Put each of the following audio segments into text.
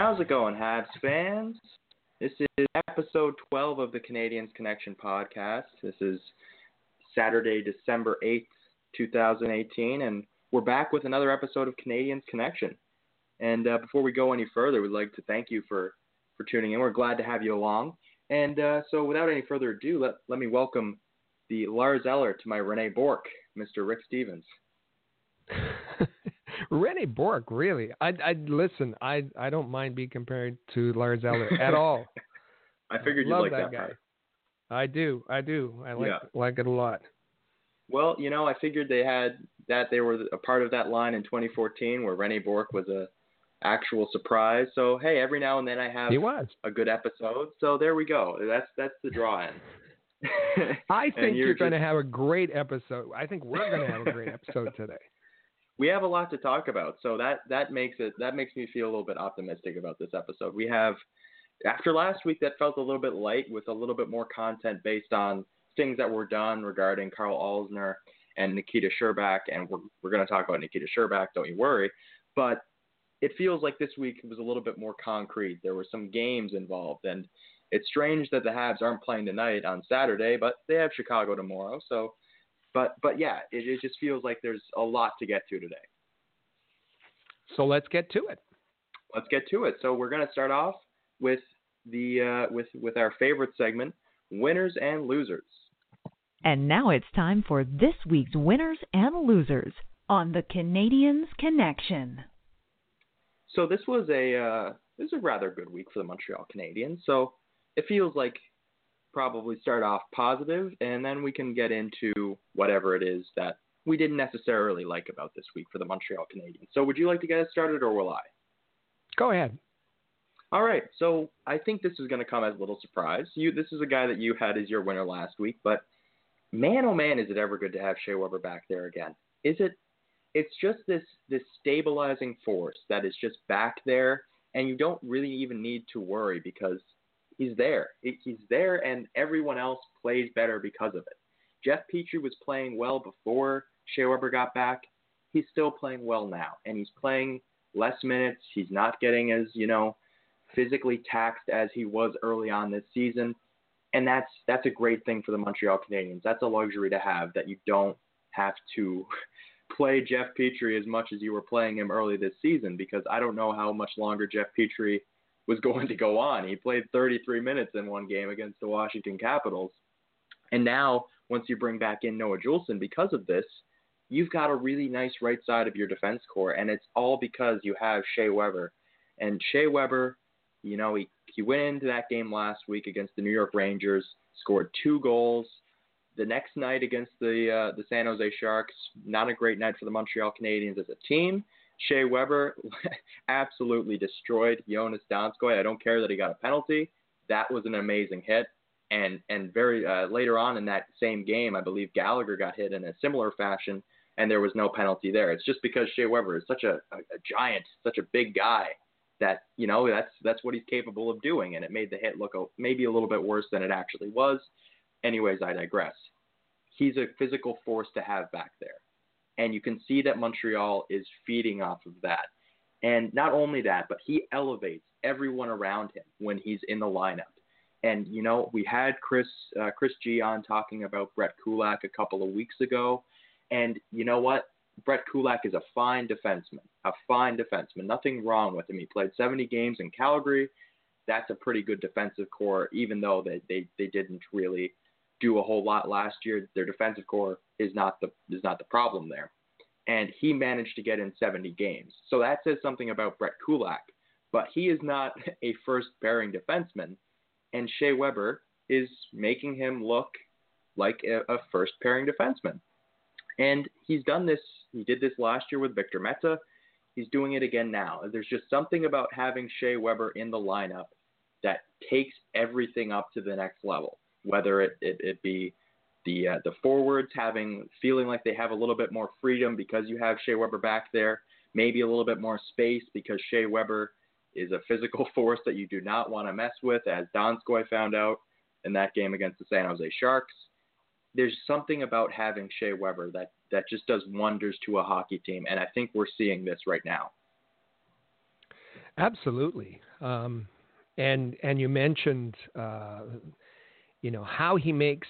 How's it going, Habs fans? This is episode 12 of the Canadiens Connection podcast. This is Saturday, December 8th, 2018, and we're back with another episode of Canadiens Connection. And uh, before we go any further, we'd like to thank you for, for tuning in. We're glad to have you along. And uh, so, without any further ado, let, let me welcome the Lars Eller to my Rene Bourque, Mr. Rick Stevens. Rene Bourque, really? I, I listen. I, I don't mind being compared to Lars Eller at all. I figured you like that, that guy. Part. I do. I do. I like yeah. like it a lot. Well, you know, I figured they had that they were a part of that line in 2014 where Rene Bourque was a actual surprise. So hey, every now and then I have he was. a good episode. So there we go. That's that's the draw in. I think you're, you're just... going to have a great episode. I think we're going to have a great episode today we have a lot to talk about. So that that makes it that makes me feel a little bit optimistic about this episode. We have after last week that felt a little bit light with a little bit more content based on things that were done regarding Karl Alzner and Nikita Scherbak, and we're we're going to talk about Nikita Scherbak. Don't you worry, but it feels like this week was a little bit more concrete. There were some games involved, and it's strange that the Habs aren't playing tonight on Saturday, but they have Chicago tomorrow, so but but yeah, it, it just feels like there's a lot to get to today. So let's get to it. Let's get to it. So we're going to start off with the uh, with with our favorite segment, winners and losers. And now it's time for this week's winners and losers on the Canadiens Connection. So this was a uh, this is a rather good week for the Montreal Canadiens. So it feels like probably start off positive, and then we can get into whatever it is that we didn't necessarily like about this week for the Montreal Canadiens. So, would you like to get us started, or will I? Go ahead. All right. So, I think this is going to come as a little surprise. You, this is a guy that you had as your winner last week, but man, oh man, is it ever good to have Shea Weber back there again? Is it? It's just this this stabilizing force that is just back there, and you don't really even need to worry because he's there. He's there, and everyone else plays better because of it. Jeff Petry was playing well before Shea Weber got back. He's still playing well now, and he's playing less minutes. He's not getting as you know physically taxed as he was early on this season, and that's that's a great thing for the Montreal Canadiens. That's a luxury to have that you don't have to play Jeff Petry as much as you were playing him early this season because I don't know how much longer Jeff Petry was going to go on. He played 33 minutes in one game against the Washington Capitals. And now, once you bring back in Noah Juulsen because of this, you've got a really nice right side of your defense core. And it's all because you have Shea Weber. And Shea Weber, you know, he, he went into that game last week against the New York Rangers, scored two goals. The next night against the uh, the San Jose Sharks, not a great night for the Montreal Canadiens as a team. Shea Weber absolutely destroyed Joonas Donskoi. I don't care that he got a penalty. That was an amazing hit. And and very uh, later on in that same game, I believe Gallagher got hit in a similar fashion, and there was no penalty there. It's just because Shea Weber is such a, a, a giant, such a big guy that you know that's that's what he's capable of doing, and it made the hit look a, maybe a little bit worse than it actually was. Anyways, I digress. He's a physical force to have back there. And you can see that Montreal is feeding off of that. And not only that, but he elevates everyone around him when he's in the lineup. And you know, we had Chris uh, Chris G on talking about Brett Kulak a couple of weeks ago, and you know what? Brett Kulak is a fine defenseman, a fine defenseman. Nothing wrong with him. He played 70 games in Calgary. That's a pretty good defensive core, even though they they, they didn't really do a whole lot last year. Their defensive core is not the is not the problem there, and he managed to get in 70 games. So that says something about Brett Kulak, but he is not a first pairing defenseman, and Shea Weber is making him look like a, a first pairing defenseman. And he's done this. He did this last year with Victor Mete. He's doing it again now. There's just something about having Shea Weber in the lineup that takes everything up to the next level. Whether it, it, it be the uh, the forwards having feeling like they have a little bit more freedom because you have Shea Weber back there, maybe a little bit more space because Shea Weber is a physical force that you do not want to mess with, as Donskoi found out in that game against the San Jose Sharks. There's something about having Shea Weber that, that just does wonders to a hockey team, and I think we're seeing this right now. Absolutely, um, and and you mentioned, uh, you know, how he makes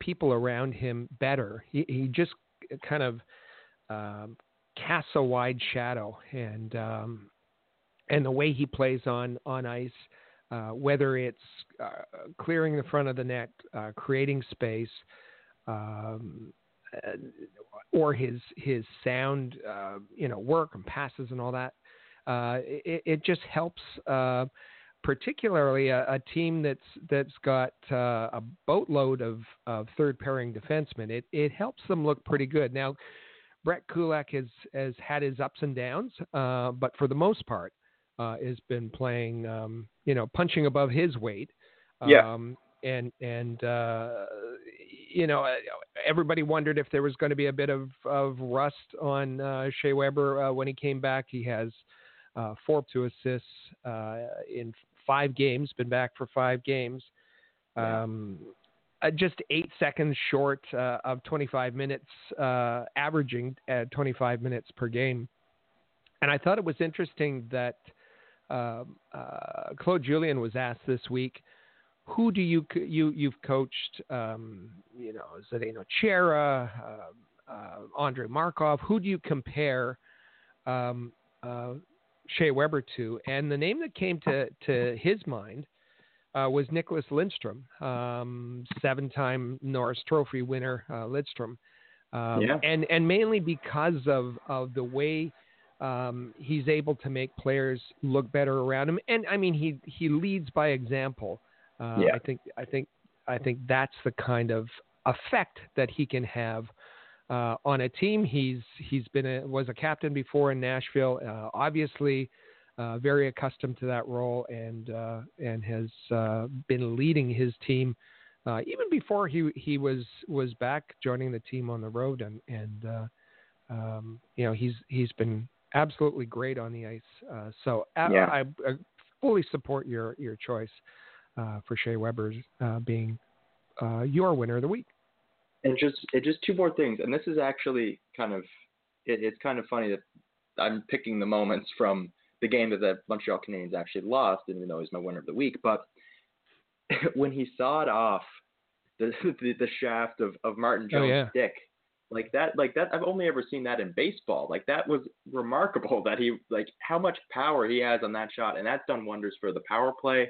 people around him better. He, he just kind of um, casts a wide shadow, and um, and the way he plays on on ice, uh, whether it's uh, clearing the front of the net, uh, creating space, um, uh, or his his sound, uh, you know, work and passes and all that, uh, it, it, just helps. Particularly a, a, team that's that's got a boatload of, of third pairing defensemen, it it helps them look pretty good. Now, Brett Kulak has has had his ups and downs, but for the most part, uh, has been playing, um, you know, punching above his weight. Yeah. Um, and and uh, you know, everybody wondered if there was going to be a bit of, of rust on uh, Shea Weber uh, when he came back. He has uh, four to assists uh, in five games. Been back for five games. Um, uh, just eight seconds short uh, of 25 minutes, uh, averaging at 25 minutes per game. And I thought it was interesting that um, uh, Claude Julien was asked this week, who do you you you've coached? Um, you know, Zdeno Chara, uh, uh, Andre Markov. Who do you compare um, uh, Shea Weber to? And the name that came to to his mind uh, was Nicholas Lindstrom, um, seven-time Norris Trophy winner uh, Lidstrom, um, yeah. and and mainly because of of the way um, he's able to make players look better around him, and I mean he he leads by example. Uh, yeah. I think I think I think that's the kind of effect that he can have uh, on a team. He's he's been a, was a captain before in Nashville. Uh, obviously, uh, very accustomed to that role, and uh, and has uh, been leading his team. even before he he was was back joining the team on the road, and and um, you know he's he's been absolutely great on the ice. Uh, so uh, yeah. I, I, fully support your your choice uh, for Shea Weber uh, being uh, your winner of the week. And just just two more things, and this is actually kind of it, it's kind of funny that I'm picking the moments from the game that the Montreal Canadiens actually lost, even though he's my winner of the week. But when he sawed off the the, the shaft of, of Martin oh, Jones' oh, yeah. stick like that, like that, I've only ever seen that in baseball. Like that was remarkable that he, like how much power he has on that shot, and that's done wonders for the power play.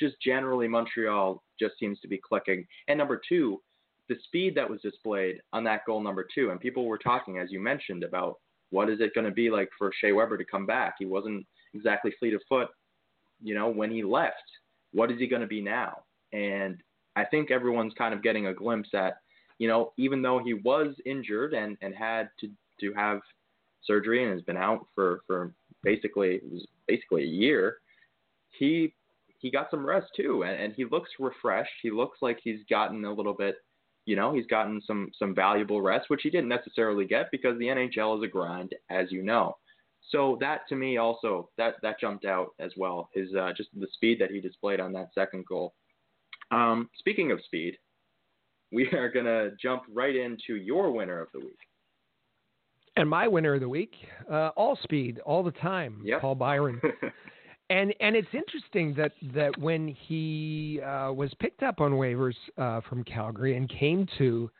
Just generally, Montreal just seems to be clicking. And number two, the speed that was displayed on that goal number two, and people were talking, as you mentioned, about what is it going to be like for Shea Weber to come back. He wasn't exactly fleet of foot, you know, when he left. What is he going to be now? And I think everyone's kind of getting a glimpse at you know, even though he was injured and, and had to, to have surgery and has been out for, for basically basically a year, he he got some rest too, and, and he looks refreshed. He looks like he's gotten a little bit, you know, he's gotten some some valuable rest, which he didn't necessarily get because the NHL is a grind, as you know. So that to me also that that jumped out as well. His uh, just the speed that he displayed on that second goal. Um, speaking of speed, we are going to jump right into your winner of the week. And my winner of the week, uh, all speed, all the time, yep. Paul Byron. and and it's interesting that that when he uh, was picked up on waivers uh, from Calgary and came to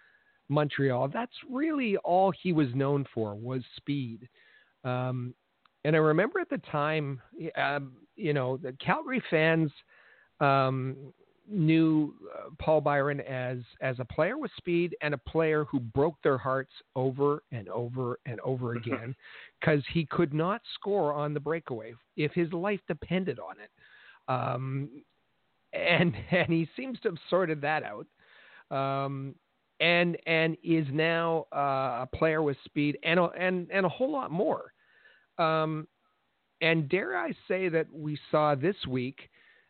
Montreal, that's really all he was known for was speed. Um, and I remember at the time, um, you know, the Calgary fans um, knew uh, Paul Byron as as a player with speed and a player who broke their hearts over and over and over again because he could not score on the breakaway if his life depended on it. Um, and and he seems to have sorted that out. Um, and and is now uh, a player with speed and a, and and a whole lot more. Um, and dare I say that we saw this week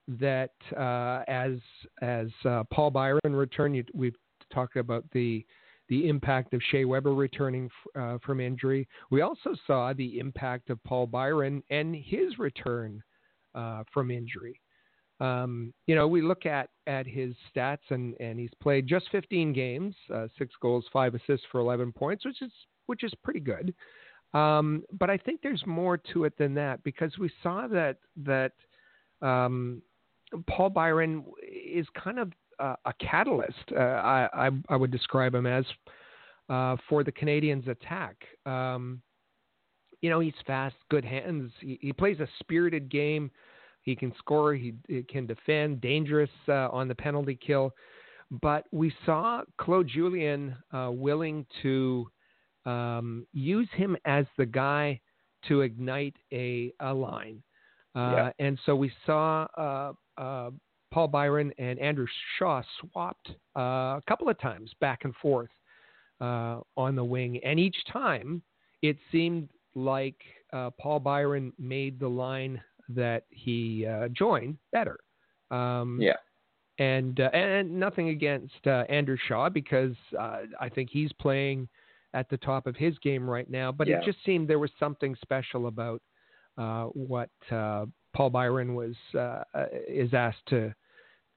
that uh, as as uh, Paul Byron returned, we've talked about the the impact of Shea Weber returning uh, from injury. We also saw the impact of Paul Byron and his return uh, from injury. Um, you know, we look at at his stats, and and he's played just 15 games, uh, six goals, five assists for 11 points, which is which is pretty good. Um, but I think there's more to it than that because we saw that that um, Paul Byron is kind of uh, a catalyst. Uh, I, I, I would describe him as uh, for the Canadiens' attack. Um, you know, he's fast, good hands. He, he, plays a spirited game. He can score. He, he can defend. Dangerous uh, on the penalty kill. But we saw Claude Julien uh, willing to um, use him as the guy to ignite a, a line. Uh, yeah. And so we saw uh, uh, Paul Byron and Andrew Shaw swapped uh, a couple of times back and forth uh, on the wing. And each time it seemed like uh, Paul Byron made the line that he joined better. Um, yeah and uh, and nothing against uh, Andrew Shaw because uh, I think he's playing at the top of his game right now. But yeah. it just seemed there was something special about uh, what uh, Paul Byron was uh, uh is asked to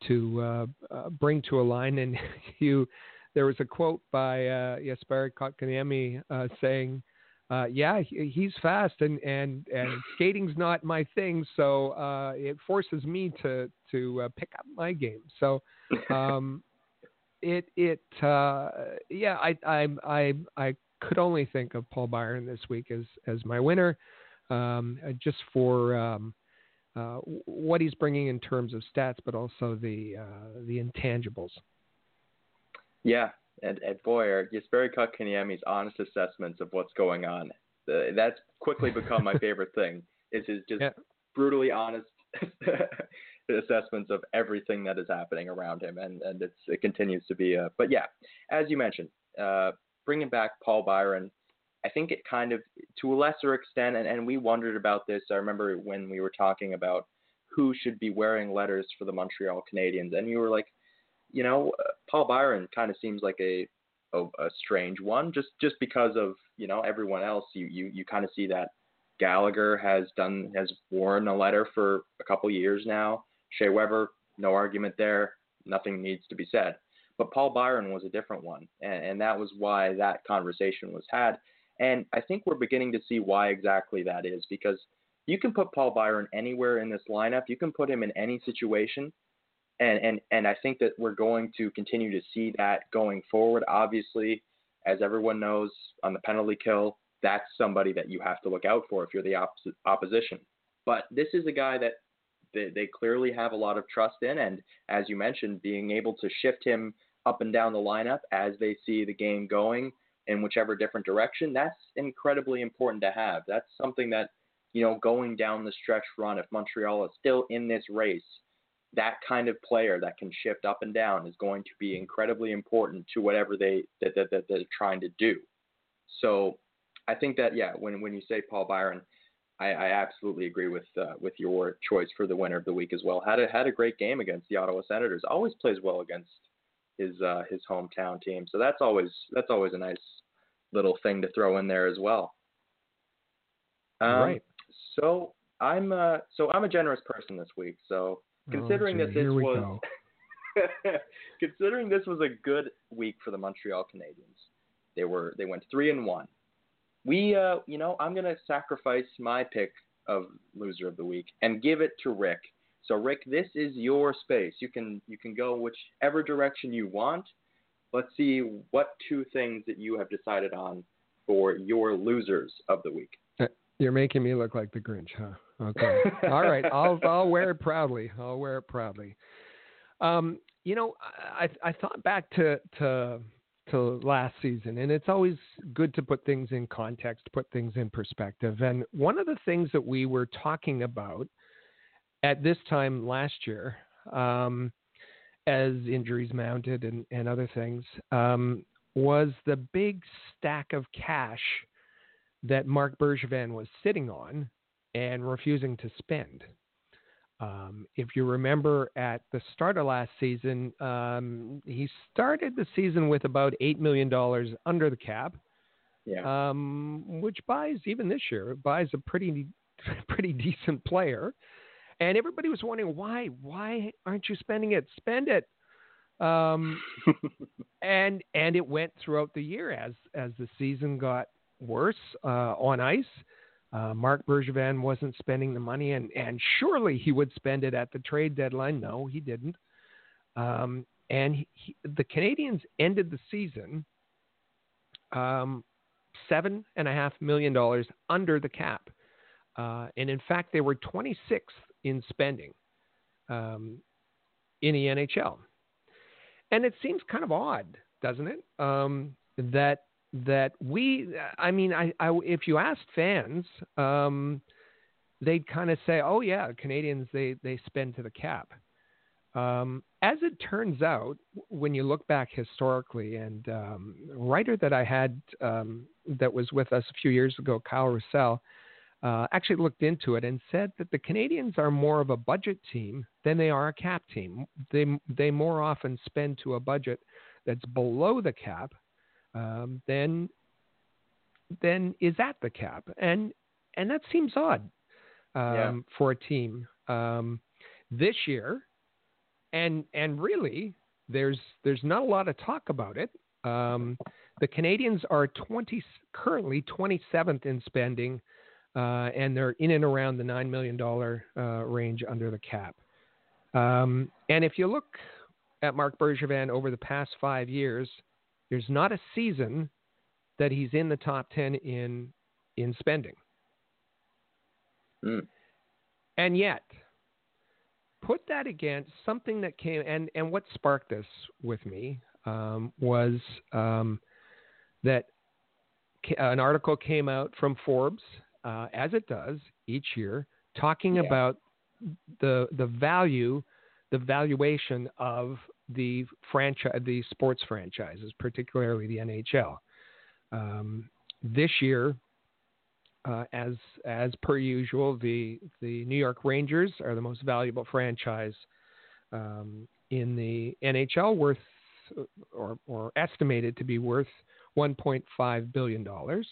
to uh, uh, bring to a line. And you, there was a quote by uh, Jesperi Kotkaniemi saying. Uh, yeah, he, he's fast and, and, and skating's not my thing, so it forces me to to pick up my game. So um, it it yeah I I I I could only think of Paul Byron this week as as my winner, um, just for um, uh, what he's bringing in terms of stats, but also the uh, the intangibles. Yeah, and and boy, are Jesperi Kotkaniemi's honest assessments of what's going on. Uh, that's quickly become my favorite thing. Is his just yeah. brutally honest assessments of everything that is happening around him, and and it's it continues to be a. But yeah, as you mentioned, uh, bringing back Paul Byron, I think it kind of to a lesser extent, and and we wondered about this. I remember when we were talking about who should be wearing letters for the Montreal Canadiens, and you were like, you know, uh, Paul Byron kind of seems like a, a a strange one, just just because of you know everyone else. You you you kind of see that Gallagher has done has worn a letter for a couple years now. Shea Weber, no argument there. Nothing needs to be said. But Paul Byron was a different one, and, and that was why that conversation was had. And I think we're beginning to see why exactly that is because you can put Paul Byron anywhere in this lineup. You can put him in any situation. And, and, and I think that we're going to continue to see that going forward. Obviously, as everyone knows, on the penalty kill, that's somebody that you have to look out for if you're the opposite, opposition. But this is a guy that they, they clearly have a lot of trust in. And as you mentioned, being able to shift him up and down the lineup as they see the game going in whichever different direction, that's incredibly important to have. That's something that, you know, going down the stretch run, if Montreal is still in this race, that kind of player that can shift up and down is going to be incredibly important to whatever they that, that, that they're trying to do. So I think that yeah, when when you say Paul Byron, I, I absolutely agree with uh, with your choice for the winner of the week as well. Had a had a great game against the Ottawa Senators. Always plays well against his uh, his hometown team. So that's always that's always a nice little thing to throw in there as well. Um, right. So I'm uh, so I'm a generous person this week. So considering oh, that this was considering this was a good week for the Montreal Canadiens, they were they went three and one. We uh, you know I'm gonna sacrifice my pick of loser of the week and give it to Rick so Rick, this is your space. You can you can go whichever direction you want. Let's see what two things that you have decided on for your losers of the week. Uh, you're making me look like the Grinch, huh? Okay. All right. I'll I'll wear it proudly. I'll wear it proudly. Um, you know, I I thought back to to to last season, and it's always good to put things in context, put things in perspective. And one of the things that we were talking about at this time last year, um, as injuries mounted and, and other things, um, was the big stack of cash that Marc Bergevin was sitting on and refusing to spend. Um, if you remember at the start of last season, um, he started the season with about $8 million under the cap. Yeah. Um, which buys, even this year, buys a pretty, pretty decent player. And everybody was wondering why, why aren't you spending it? Spend it. Um, and and it went throughout the year as as the season got worse uh, on ice. Uh, Marc Bergevin wasn't spending the money, and, and surely he would spend it at the trade deadline. No, he didn't. Um, and he, he, the Canadiens ended the season um, seven and a half million dollars under the cap, uh, and in fact, they were 26th in spending um, in the NHL. And it seems kind of odd, doesn't it? Um, that that we, I mean, I, I if you asked fans, um, they'd kind of say, "Oh yeah, Canadiens they they spend to the cap." Um, as it turns out, when you look back historically, and um, writer that I had um, that was with us a few years ago, Kyle Roussel, uh, actually looked into it and said that the Canadiens are more of a budget team than they are a cap team. They they more often spend to a budget that's below the cap um, then then is at the cap, and and that seems odd um, yeah. for a team um, this year. And and really, there's there's not a lot of talk about it. Um, the Canadiens are 20 currently 27th in spending, uh, and they're in and around the nine million dollar uh, range under the cap. Um, and if you look at Marc Bergevin over the past five years, there's not a season that he's in the top 10 in in spending. Mm. And yet, put that against something that came and and what sparked this with me um, was um, that an article came out from Forbes, uh, as it does each year, talking yeah. about the the value, the valuation of the franchise, the sports franchises, particularly the NHL. Um, this year, uh, as as per usual, the the New York Rangers are the most valuable franchise um, in the NHL, worth or or estimated to be worth 1.5 billion dollars.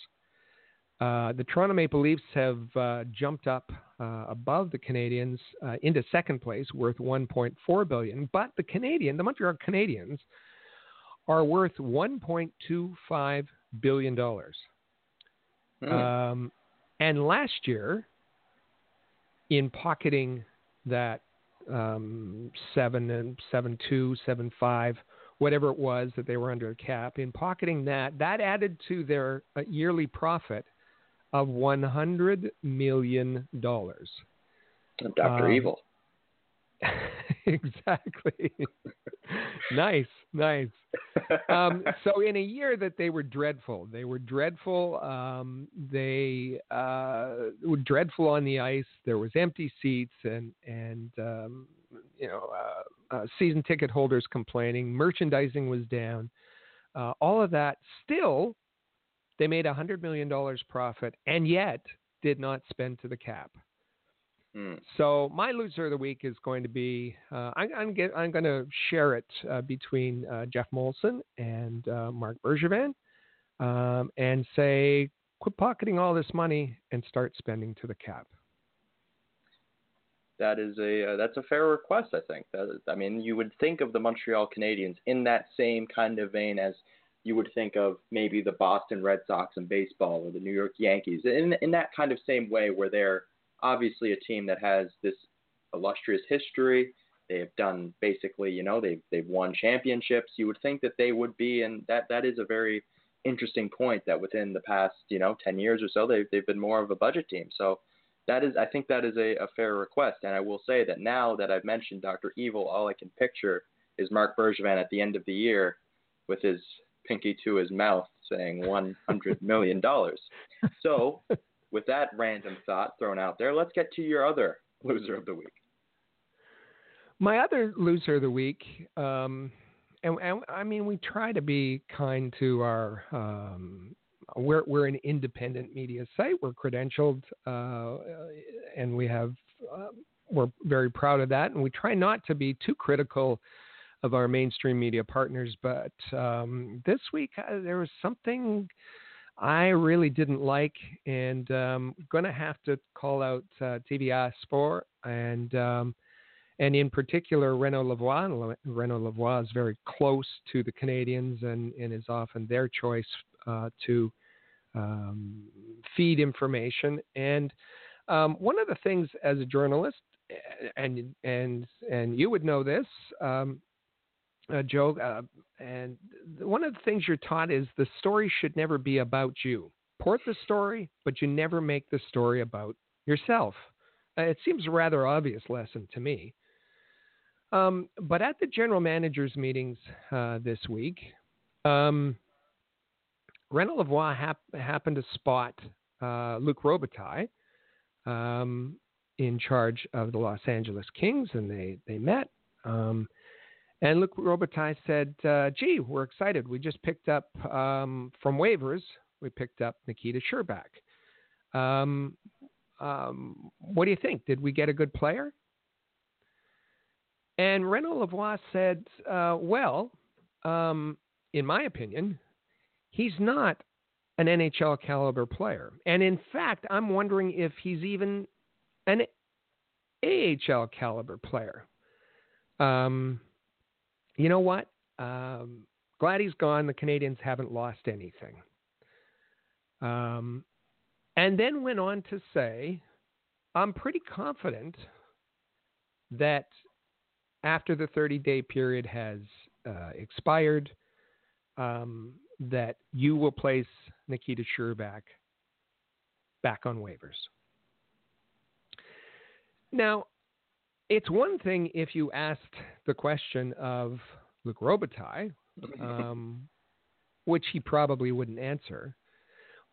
Uh, the Toronto Maple Leafs have uh, jumped up uh, above the Canadiens uh, into second place, worth 1.4 billion. But the Canadian, the Montreal Canadiens, are worth 1.25 billion dollars. Mm. Um, and last year, in pocketing that um, seven and seven two, seven five, whatever it was that they were under a cap, in pocketing that, that added to their uh, yearly profit of one hundred million dollars. Doctor Um, Evil. exactly. nice, nice. Um, so in a year that they were dreadful, they were dreadful. Um, they uh, were dreadful on the ice. There was empty seats and and um, you know uh, uh, season ticket holders complaining. Merchandising was down. Uh, all of that. Still, they made a hundred million dollars profit, and yet did not spend to the cap. Mm. So my loser of the week is going to be uh, get, I'm going to share it uh, between uh, Geoff Molson and uh, Marc Bergevin, um, and say quit pocketing all this money and start spending to the cap. That is a uh, that's a fair request. I think. That is, I mean, you would think of the Montreal Canadiens in that same kind of vein as you would think of maybe the Boston Red Sox in baseball or the New York Yankees in in that kind of same way where they're obviously a team that has this illustrious history. They have done basically, you know, they've they've won championships. You would think that they would be, and that that is a very interesting point that within the past, you know, 10 years or so, they've they've been more of a budget team. So that is, I think that is a, a fair request. And I will say that now that I've mentioned Dr. Evil, all I can picture is Marc Bergevin at the end of the year with his pinky to his mouth saying $100 million. So with that random thought thrown out there, let's get to your other loser of the week. My other loser of the week, um, and, and I mean, we try to be kind to our um, we're we're an independent media site. We're credentialed, uh, and we have uh, we're very proud of that. And we try not to be too critical of our mainstream media partners. But um, this week uh, there was something I really didn't like, and um, going to have to call out uh, TVA Sport and um, and in particular Renaud Lavoie. Renaud Lavoie is very close to the Canadiens and, and is often their choice uh, to um, feed information. And um, one of the things as a journalist, and and and you would know this, um, uh, Joe. Uh, and one of the things you're taught is the story should never be about you. Port the story, but you never make the story about yourself. Uh, it seems a rather obvious lesson to me. Um, but at the general managers meetings uh, this week, um, Renaud Lavoie hap- happened to spot uh, Luc Robitaille um, in charge of the Los Angeles Kings, and they they met. Um, and Luc Robitaille said, uh, "Gee, we're excited. We just picked up um, from waivers. We picked up Nikita Scherbak. Um, um, what do you think? Did we get a good player?" And Renaud Lavoie said, uh, "Well, um, in my opinion, he's not an NHL caliber player. And in fact, I'm wondering if he's even an AHL caliber player." Um, you know what? Um, glad he's gone. The Canadiens haven't lost anything. Um, and then went on to say, I'm pretty confident that after the 30 day period has uh, expired, um, that you will place Nikita Scherbak back on waivers. Now, it's one thing if you asked the question of Luc Robitaille, um, which he probably wouldn't answer.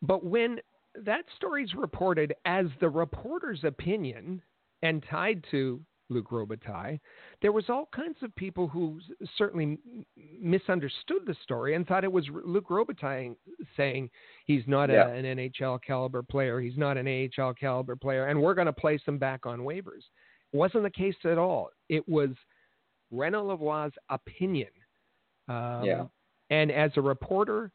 But when that story's reported as the reporter's opinion and tied to Luc Robitaille, there was all kinds of people who certainly misunderstood the story and thought it was Luc Robitaille saying he's not yeah. a, an NHL caliber player, he's not an AHL caliber player, and we're going to place him back on waivers. Wasn't the case at all. It was Renaud Lavoie's opinion. Um, yeah. And as a reporter,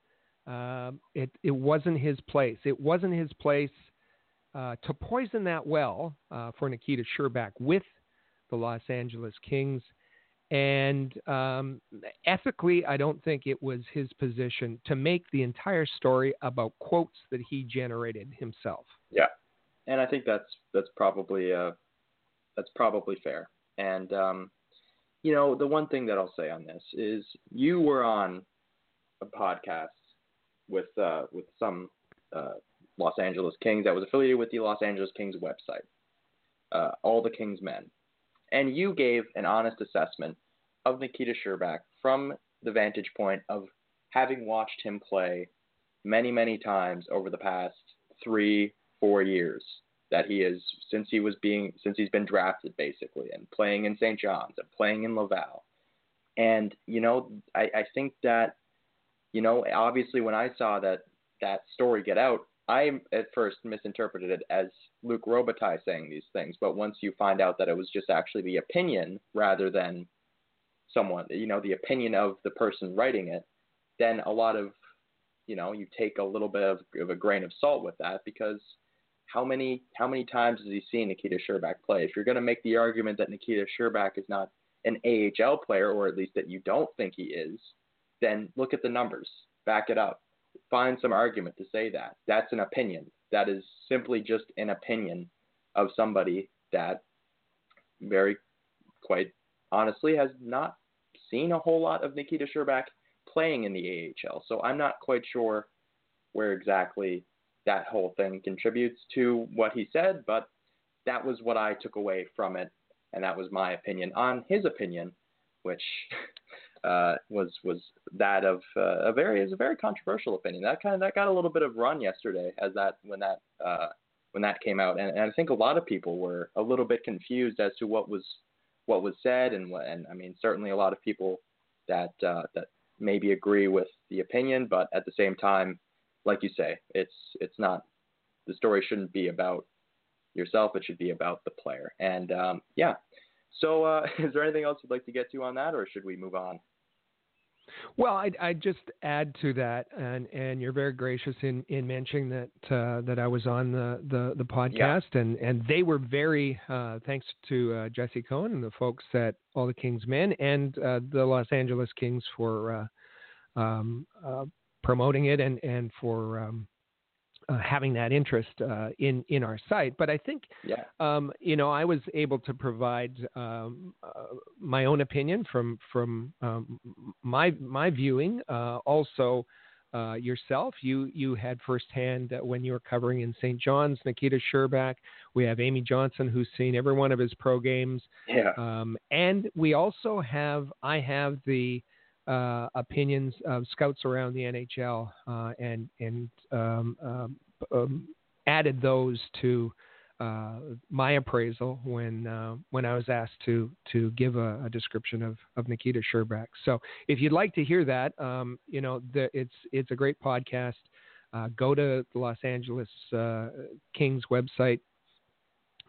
um, it, it wasn't his place. It wasn't his place uh, to poison that well uh, for Nikita Scherbak with the Los Angeles Kings. And um, ethically, I don't think it was his position to make the entire story about quotes that he generated himself. Yeah, and I think that's that's probably uh, that's probably fair. And um, you know, the one thing that I'll say on this is you were on a podcast with uh, with some uh, Los Angeles Kings that was affiliated with the Los Angeles Kings website, uh, All the Kings Men, and you gave an honest assessment of Nikita Scherbak from the vantage point of having watched him play many, many times over the past three, four years that he is since he was being since he's been drafted basically and playing in St. John's and playing in Laval. And you know, I, I think that you know, obviously when I saw that that story get out, I at first misinterpreted it as Luc Robitaille saying these things, but once you find out that it was just actually the opinion rather than someone, you know, the opinion of the person writing it, then a lot of, you know, you take a little bit of, of a grain of salt with that because how many how many times has he seen Nikita Scherbak play? If you're going to make the argument that Nikita Scherbak is not an AHL player, or at least that you don't think he is, then look at the numbers, back it up, find some argument to say that. That's an opinion. That is simply just an opinion of somebody that very quite honestly has not seen a whole lot of Nikita Scherbak playing in the AHL. So I'm not quite sure where exactly that whole thing contributes to what he said, but that was what I took away from it, and that was my opinion on his opinion, which uh, was was that of uh, a very is a very controversial opinion. That kind of that got a little bit of run yesterday as that when that uh, when that came out, and, and I think a lot of people were a little bit confused as to what was what was said, and what and I mean certainly a lot of people that uh, that maybe agree with the opinion, but at the same time like you say, it's it's not the story shouldn't be about yourself. It should be about the player. And um, yeah. So, uh, is there anything else you'd like to get to on that, or should we move on? Well, I I just add to that, and and you're very gracious in in mentioning that uh, that I was on the the, the podcast, yeah. and and they were very uh, thanks to uh, Jesse Cohen and the folks at All the Kings Men and uh, the Los Angeles Kings for uh, um, uh, promoting it and and for um, uh, having that interest uh, in in our site. But I think, yeah. um, you know, I was able to provide um, uh, my own opinion from from um, my my viewing. Uh, also, uh, yourself, you you had firsthand when you were covering in St. John's, Nikita Scherbak. We have Amy Johnson, who's seen every one of his pro games. Yeah. Um, and we also have I have the uh, opinions of scouts around the NHL uh, and and um, um, um, added those to uh, my appraisal when uh, when I was asked to to give a, a, description of, of Nikita Scherbak. So if you'd like to hear that, um, you know, the, it's it's a great podcast. Uh, go to the Los Angeles uh, Kings website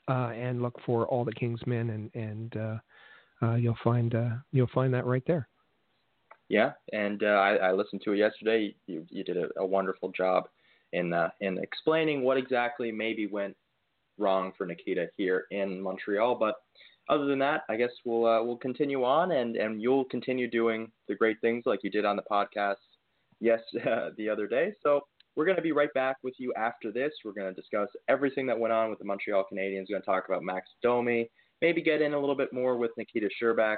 and look for all the Kingsmen, and and you'll find you'll find that right there. Yeah, and uh, I, I listened to it yesterday. You, you did a, a wonderful job in uh, in explaining what exactly maybe went wrong for Nikita here in Montreal. But other than that, I guess we'll uh, we'll continue on, and and you'll continue doing the great things like you did on the podcast yes the other day. So we're going to be right back with you after this. We're going to discuss everything that went on with the Montreal Canadiens. We're going to talk about Max Domi, maybe get in a little bit more with Nikita Scherbak,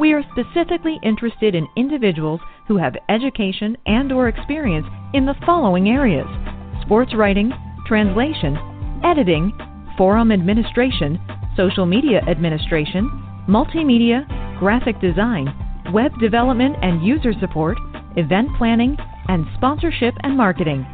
We are specifically interested in individuals who have education and or experience in the following areas: sports writing, translation, editing, forum administration, social media administration, multimedia, graphic design, web development and user support, event planning, and sponsorship and marketing.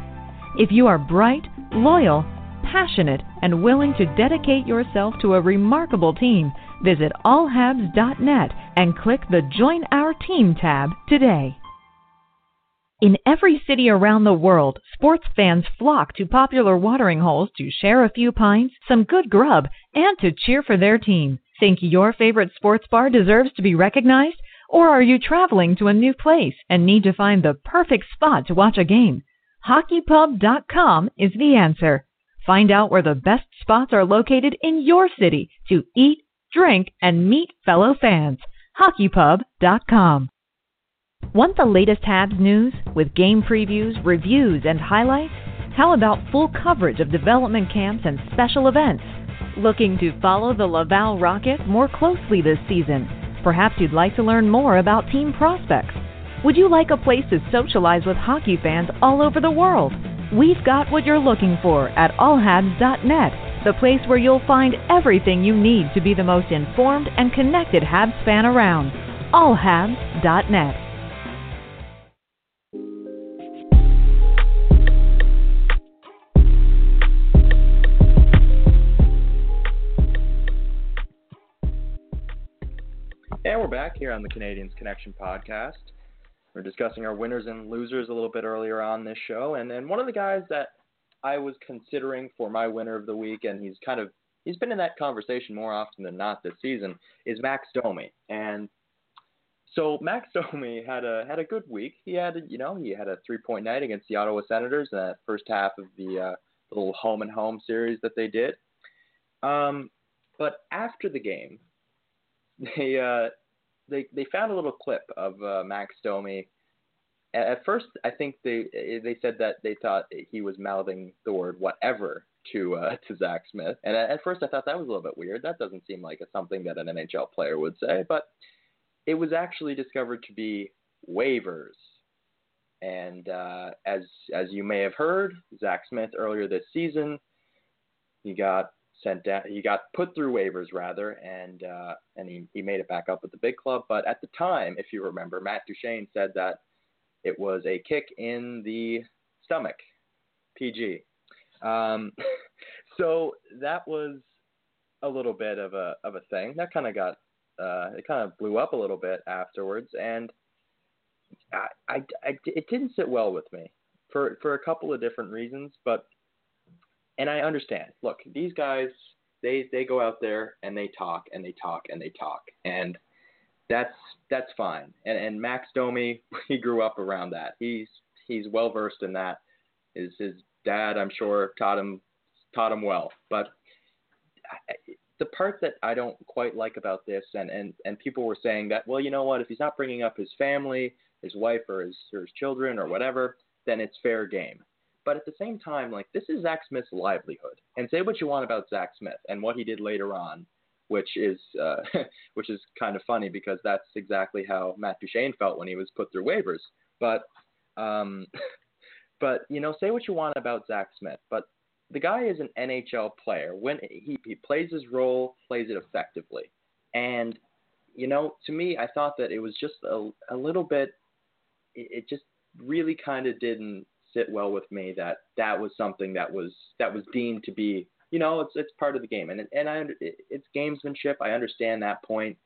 If you are bright, loyal, passionate, and willing to dedicate yourself to a remarkable team, Visit allhabs.net and click the Join Our Team tab today. In every city around the world, sports fans flock to popular watering holes to share a few pints, some good grub, and to cheer for their team. Think your favorite sports bar deserves to be recognized? Or are you traveling to a new place and need to find the perfect spot to watch a game? HockeyPub.com is the answer. Find out where the best spots are located in your city to eat, drink, and meet fellow fans. HockeyPub.com. Want the latest Habs news with game previews, reviews, and highlights? How about full coverage of development camps and special events? Looking to follow the Laval Rocket more closely this season? Perhaps you'd like to learn more about team prospects. Would you like a place to socialize with hockey fans all over the world? We've got what you're looking for at allhabs.net the place where you'll find everything you need to be the most informed and connected Habs fan around. AllHabs.net. And we're back here on the Canadiens Connection podcast. We're discussing our winners and losers a little bit earlier on this show, and and one of the guys that I was considering for my winner of the week, and he's kind of he's been in that conversation more often than not this season, is Max Domi. And so Max Domi had a had a good week. He had you know he had a three point night against the Ottawa Senators in that first half of the uh, little home and home series that they did. Um, but after the game, they uh, they they found a little clip of uh, Max Domi at first, I think they they said that they thought he was mouthing the word whatever to uh, to Zack Smith, and at first I thought that was a little bit weird. That doesn't seem like something that an NHL player would say, but it was actually discovered to be waivers. And uh, as as you may have heard, Zack Smith earlier this season, he got sent down. He got put through waivers rather, and uh, and he, he made it back up with the big club. But at the time, if you remember, Matt Duchene said that it was a kick in the stomach, PG. Um, so that was a little bit of a of a thing. That kind of got uh, it kind of blew up a little bit afterwards, and I, I, I, it didn't sit well with me for for a couple of different reasons. But and I understand. Look, these guys they they go out there and they talk and they talk and they talk and that's that's fine. And and Max Domi, he grew up around that. He's he's well versed in that. His his dad, I'm sure, taught him taught him well. But the part that I don't quite like about this, and, and, and people were saying that, well, you know what, if he's not bringing up his family, his wife, or his, or his children, or whatever, then it's fair game. But at the same time, like, this is Zack Smith's livelihood. And say what you want about Zack Smith and what he did later on, which is, uh, which is kind of funny because that's exactly how Matt Duchene felt when he was put through waivers. But, um, but, you know, say what you want about Zack Smith, but the guy is an NHL player. When he, he plays his role, plays it effectively. And, you know, to me, I thought that it was just a, a little bit, it, it just really kind of didn't sit well with me that that was something that was, that was deemed to be, you know, it's, it's part of the game. And, and I, it's gamesmanship. I understand that point.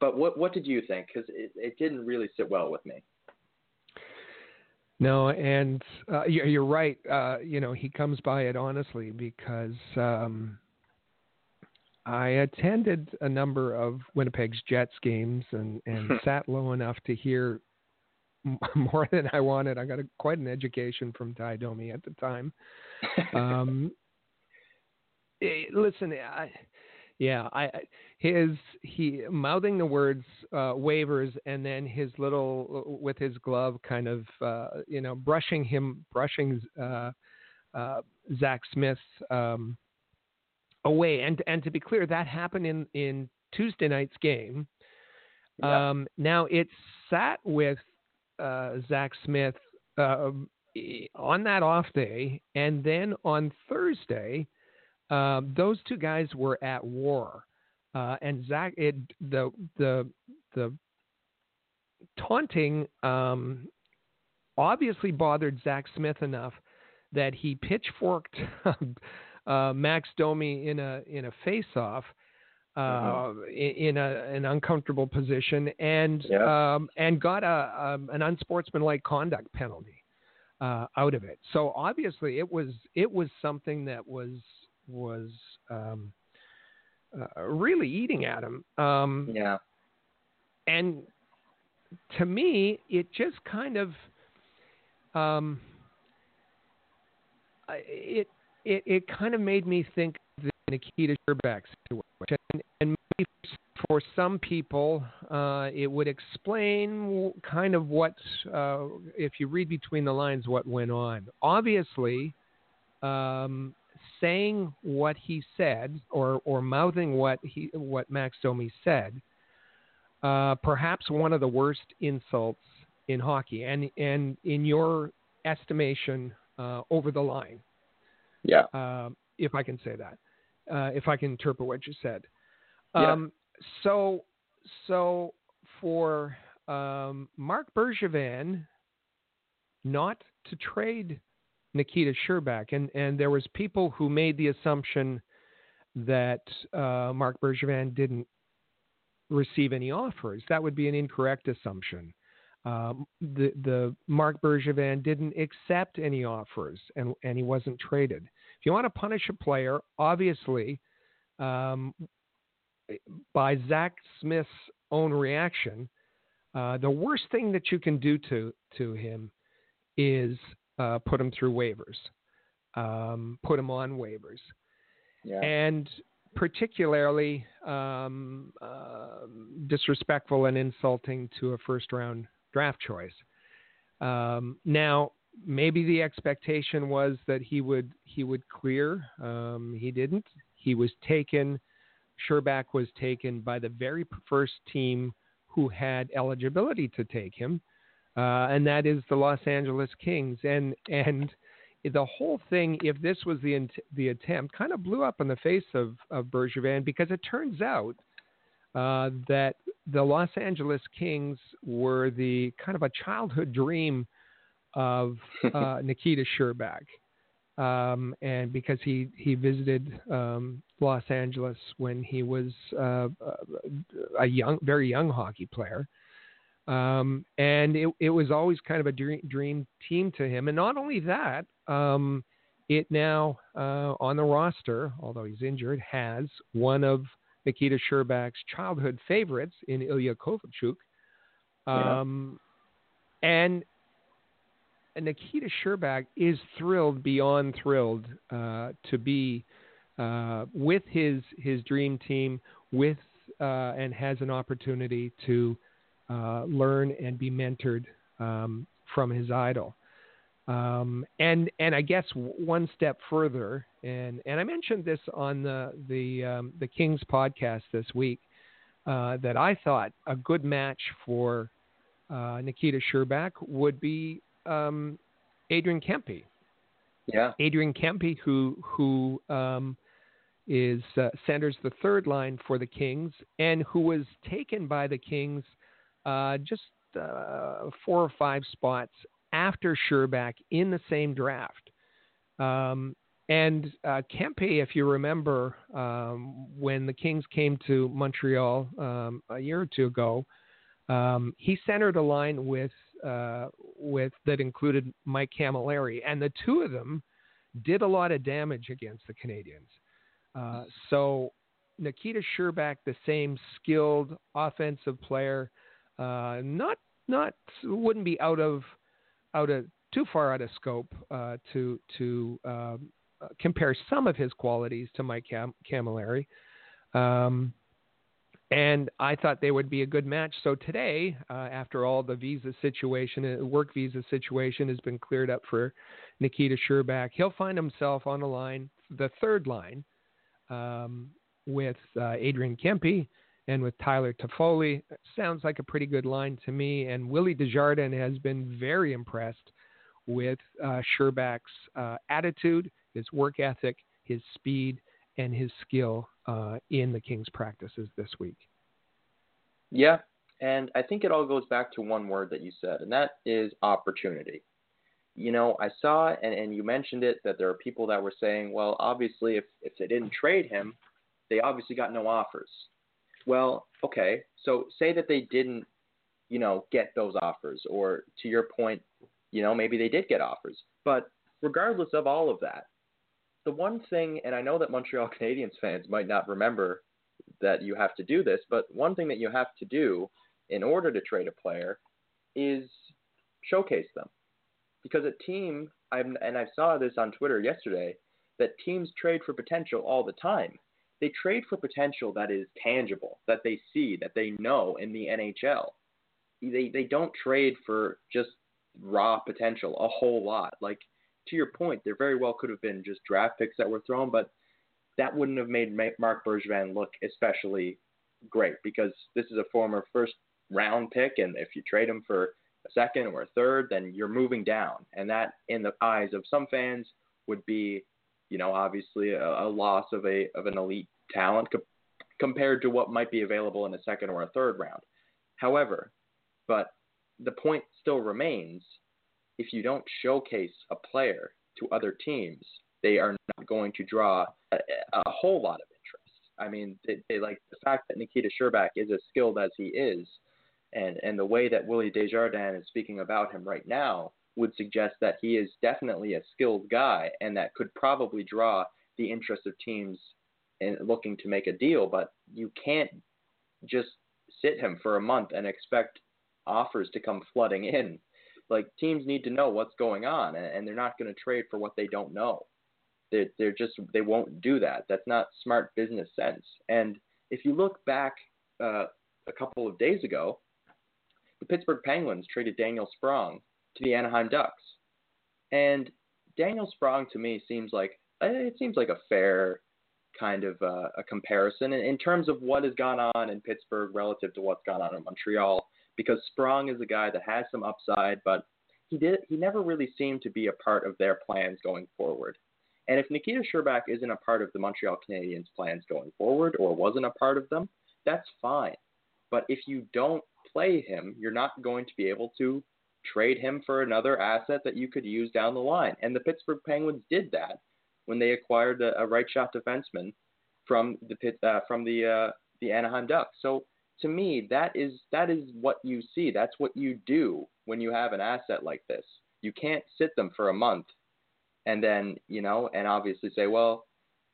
But what, what did you think? Because it, it didn't really sit well with me. No, and uh, you're right. Uh, you know, he comes by it honestly because um, I attended a number of Winnipeg's Jets games and, and sat low enough to hear more than I wanted. I got a, quite an education from Ty Domi at the time. Um, listen, I, yeah, I his he mouthing the words uh, waivers and then his little uh, with his glove kind of uh, you know brushing him brushing uh, uh, Zack Smith um, away. And and to be clear that happened in in Tuesday night's game. Um, now it sat with uh, Zack Smith on that off day. And then on Thursday um, those two guys were at war, uh, and Zack, it the the the taunting um, obviously bothered Zack Smith enough that he pitchforked uh, Max Domi in a in a face-off. Uh, mm-hmm. in, in a, an uncomfortable position and yeah. um, and got a, um, an unsportsmanlike conduct penalty uh, out of it. So obviously it was it was something that was was um, uh, really eating at him. Um, yeah. And to me, it just kind of um, it it it kind of made me think the Nikita Scherbak situation, and, and maybe for some people, uh, it would explain kind of what, uh, if you read between the lines, what went on. Obviously, um, saying what he said or, or mouthing what he what Max Domi said, uh, perhaps one of the worst insults in hockey, and and in your estimation, uh, over the line. Yeah. Uh, if I can say that, uh, if I can interpret what you said. Um, yeah. So so for um, Marc Bergevin not to trade Nikita Scherbak, and and there was people who made the assumption that uh, Marc Bergevin didn't receive any offers. That would be an incorrect assumption. Um, the the Marc Bergevin didn't accept any offers, and and he wasn't traded. If you want to punish a player, obviously, um, by Zack Smith's own reaction, uh, the worst thing that you can do to to him is uh, put him through waivers, um, put him on waivers, yeah. and particularly um, uh, disrespectful and insulting to a first round draft choice. Um, now, maybe the expectation was that he would he would clear. Um, he didn't. He was taken. Scherbak was taken by the very first team who had eligibility to take him, uh, and that is the Los Angeles Kings. And and the whole thing, if this was the the attempt, kind of blew up in the face of of Bergevin because it turns out uh, that the Los Angeles Kings were the kind of a childhood dream of uh, Nikita Scherbak. Um, and because he he visited um, Los Angeles when he was uh, a young, very young hockey player, um, and it, it was always kind of a dream, dream team to him. And not only that, um, it now uh, on the roster, although he's injured, has one of Nikita Scherbak's childhood favorites in Ilya Kovalchuk. Um, yeah. And Nikita Scherbak is thrilled beyond thrilled uh, to be uh, with his his dream team, with uh, and has an opportunity to uh, learn and be mentored um, from his idol. Um, and and I guess one step further, and and I mentioned this on the the um, the Kings podcast this week uh, that I thought a good match for uh, Nikita Scherbak would be um, Adrian Kempe. Yeah, Adrian Kempe, who who um, is uh, centers the third line for the Kings, and who was taken by the Kings uh, just uh, four or five spots after Scherbak in the same draft. Um, and uh, Kempe, if you remember, um, when the Kings came to Montreal um, a year or two ago, um, he centered a line with uh, with that included Mike Cammalleri, and the two of them did a lot of damage against the Canadiens. Uh, so Nikita Scherbak, the same skilled offensive player, uh, not not wouldn't be out of out of too far out of scope uh, to to um, uh, compare some of his qualities to Mike Cam- Cammalleri. Um, and I thought they would be a good match. So today, uh, after all the visa situation, uh, work visa situation has been cleared up for Nikita Scherbak, he'll find himself on the line, the third line, um, with uh, Adrian Kempe and with Tyler Toffoli. Sounds like a pretty good line to me. And Willie Desjardins has been very impressed with uh, Scherbak's uh, attitude, his work ethic, his speed, and his skill uh, in the Kings practices this week. Yeah, and I think it all goes back to one word that you said, and that is opportunity. You know, I saw, and, and you mentioned it, that there are people that were saying, well, obviously, if, if they didn't trade him, they obviously got no offers. Well, okay. So say that they didn't, you know, get those offers, or to your point, you know, maybe they did get offers. But regardless of all of that, the one thing, and I know that Montreal Canadiens fans might not remember that you have to do this, but one thing that you have to do in order to trade a player is showcase them. Because a team, I'm, and I saw this on Twitter yesterday, that teams trade for potential all the time they trade for potential that is tangible, that they see, that they know in the NHL. They they don't trade for just raw potential a whole lot. Like to your point, there very well could have been just draft picks that were thrown, but that wouldn't have made Marc Bergevin look especially great because this is a former first round pick, and if you trade him for a second or a third, then you're moving down, and that in the eyes of some fans would be you know, obviously a, a loss of a of an elite talent co- compared to what might be available in a second or a third round. However, but the point still remains: if you don't showcase a player to other teams, they are not going to draw a, a whole lot of interest. I mean, they, they like the fact that Nikita Scherbak is as skilled as he is, and and the way that Willie Desjardins is speaking about him right now would suggest that he is definitely a skilled guy and that could probably draw the interest of teams in looking to make a deal. But you can't just sit him for a month and expect offers to come flooding in. Like teams need to know what's going on, and they're not going to trade for what they don't know. They're, they're just they won't do that. That's not smart business sense. And if you look back uh, a couple of days ago, the Pittsburgh Penguins traded Daniel Sprong to the Anaheim Ducks. And Daniel Sprong to me seems like it seems like a fair kind of uh, a comparison in, in terms of what has gone on in Pittsburgh relative to what's gone on in Montreal. because Sprong is a guy that has some upside, but he did he never really seemed to be a part of their plans going forward. And if Nikita Scherbak isn't a part of the Montreal Canadiens plans going forward or wasn't a part of them, that's fine. But if you don't play him, you're not going to be able to trade him for another asset that you could use down the line. And the Pittsburgh Penguins did that when they acquired a, a right shot defenseman from the uh, from the uh, the Anaheim Ducks. So to me, that is that is what you see. That's what you do when you have an asset like this. You can't sit them for a month and then you know, and obviously say, well,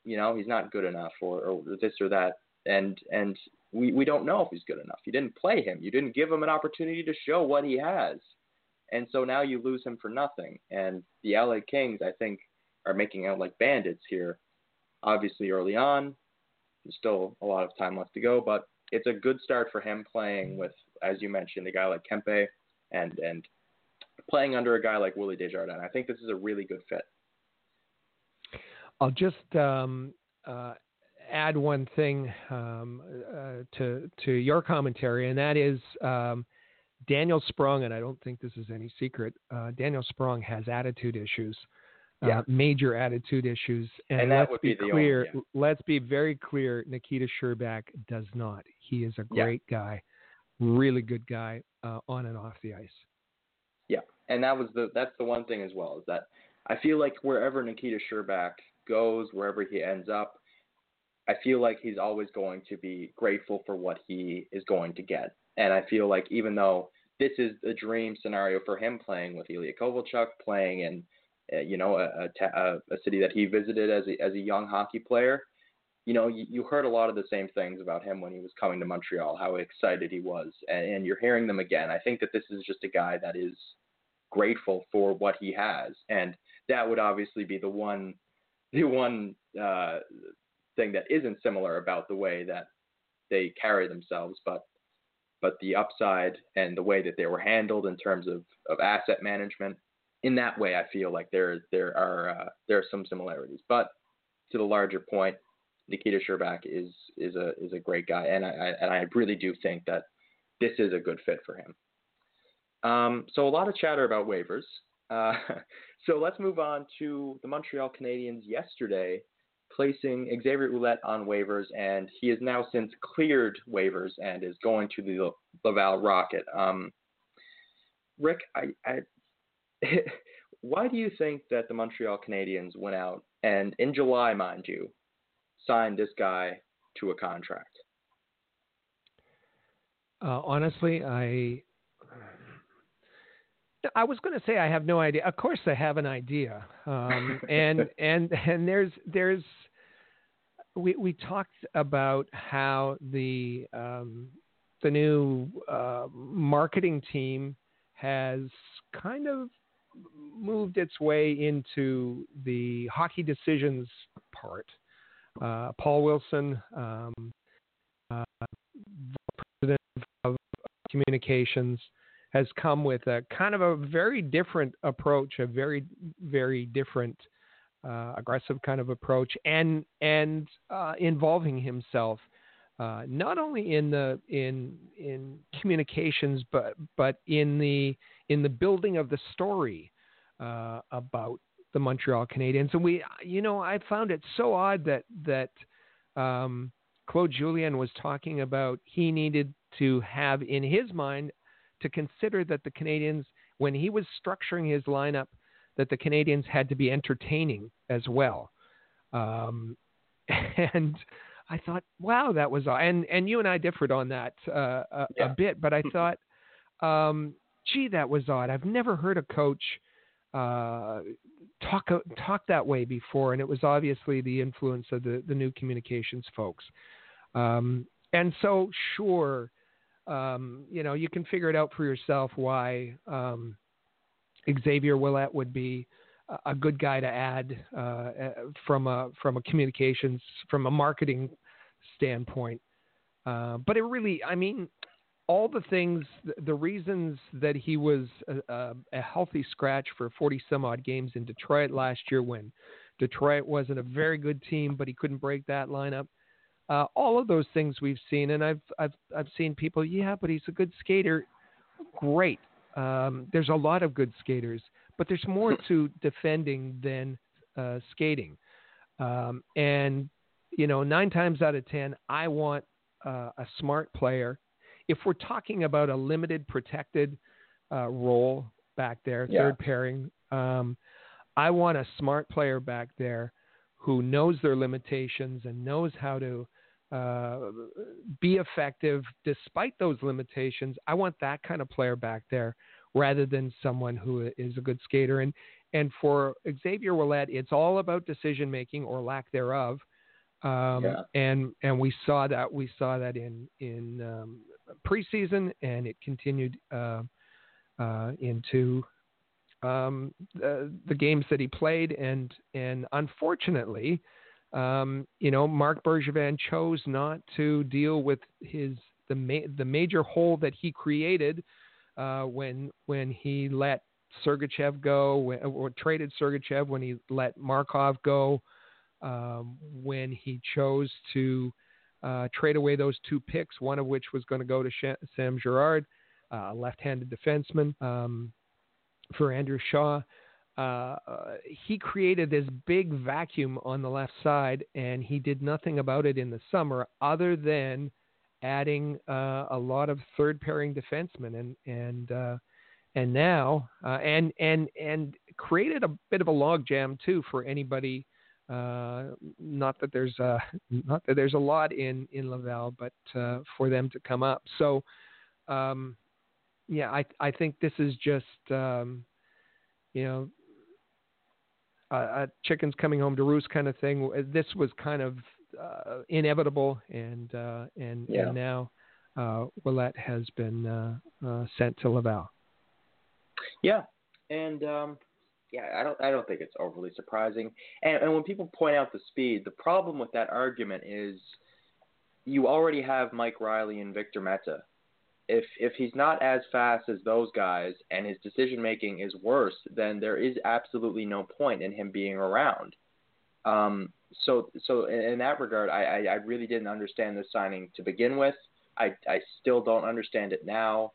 you know, he's not good enough or, or this or that, and and we we don't know if he's good enough. You didn't play him. You didn't give him an opportunity to show what he has, and so now you lose him for nothing. And the LA Kings, I think, are making out like bandits here. Obviously, early on, there's still a lot of time left to go, but it's a good start for him playing with, as you mentioned, a guy like Kempe and and playing under a guy like Willie Desjardins. I think this is a really good fit. I'll just um, uh, add one thing um, uh, to to your commentary, and that is um, Daniel Sprong, And I don't think this is any secret. Uh, Daniel Sprong has attitude issues, uh, yeah. major attitude issues, and, and let's be, be clear. Only, yeah. Let's be very clear. Nikita Scherbak does not. He is a great yeah. guy, really good guy uh, on and off the ice. Yeah, and that was the that's the one thing as well is that I feel like wherever Nikita Scherbak goes, wherever he ends up, I feel like he's always going to be grateful for what he is going to get. And I feel like even though this is a dream scenario for him playing with Ilya Kovalchuk, playing in uh, you know a, a, a, city that he visited as a, as a young hockey player, you know you, you heard a lot of the same things about him when he was coming to Montreal, how excited he was, and, and you're hearing them again. I think that this is just a guy that is grateful for what he has, and that would obviously be the one the one uh, thing that isn't similar about the way that they carry themselves, but but the upside and the way that they were handled in terms of, of asset management. In that way, I feel like there there are uh, there are some similarities. But to the larger point, Nikita Scherbak is is a is a great guy, and I, I and I really do think that this is a good fit for him. Um, so a lot of chatter about waivers. Uh, so let's move on to the Montreal Canadiens yesterday placing Xavier Ouellet on waivers, and he has now since cleared waivers and is going to the Laval Rocket. Um, Rick, I, I why do you think that the Montreal Canadiens went out and in July, mind you, signed this guy to a contract? Uh, honestly, I I was going to say I have no idea. Of course, I have an idea, um, and and and there's there's we we talked about how the um, the new uh, marketing team has kind of moved its way into the hockey decisions part. Uh, Paul Wilson, um, uh, president of communications has come with a kind of a very different approach, a very very different uh, aggressive kind of approach, and and uh, involving himself uh, not only in the in in communications, but but in the in the building of the story uh, about the Montreal Canadiens. And we, you know, I found it so odd that that um, Claude Julien was talking about he needed to have in his mind to consider that the Canadiens, when he was structuring his lineup, that the Canadiens had to be entertaining as well. Um, and I thought, wow, that was and and you and I differed on that uh, a, yeah. a, bit, but I thought, um, gee, that was odd. I've never heard a coach uh, talk talk that way before, and it was obviously the influence of the the new communications folks. Um, and so, sure, um, you know, you can figure it out for yourself why um, Xavier Ouellet would be a good guy to add uh, uh, from a from a communications from a marketing standpoint. Uh, but it really, I mean, all the things, the reasons that he was a, a, healthy scratch for 40 some odd games in Detroit last year when Detroit wasn't a very good team, but he couldn't break that lineup. Uh, all of those things we've seen, and I've I've I've seen people, yeah, but he's a good skater. great. Um, there's a lot of good skaters, but there's more to defending than uh, skating. Um, and you know, nine times out of ten, I want uh, a smart player. If we're talking about a limited protected uh, role back there, Yeah. third pairing, um, I want a smart player back there who knows their limitations and knows how to uh, be effective despite those limitations. I want that kind of player back there rather than someone who is a good skater. And and for Xavier Ouellet, it's all about decision making or lack thereof. Um, Yeah. And and we saw that we saw that in in um, preseason, and it continued uh, uh, into um, the, the games that he played, and and unfortunately, um, you know, Marc Bergevin chose not to deal with his the ma- the major hole that he created uh, when when he let Sergachev go, when, or traded Sergachev when he let Markov go, um, when he chose to uh, trade away those two picks, one of which was going to go to Sh- Sam Girard, uh, left-handed defenseman, um, for Andrew Shaw. Uh, uh, he created this big vacuum on the left side, and he did nothing about it in the summer other than adding uh, a lot of third pairing defensemen, and and uh, and now uh, and and and created a bit of a logjam too for anybody. Uh, not that there's a, not that there's a lot in in Laval, but for them to come up. So, um, yeah, I I think this is just um, you know a, a chickens coming home to roost kind of thing. This was kind of uh, inevitable, and uh, and Yeah. and now uh, Ouellet has been uh, uh, sent to Laval. Yeah, and um, yeah, I don't I don't think it's overly surprising. And, and when people point out the speed, the problem with that argument is you already have Mike Reilly and Victor Mete. If if he's not as fast as those guys and his decision making is worse, then there is absolutely no point in him being around. Um, so so in, that regard, I, I, I really didn't understand this signing to begin with. I, I still don't understand it now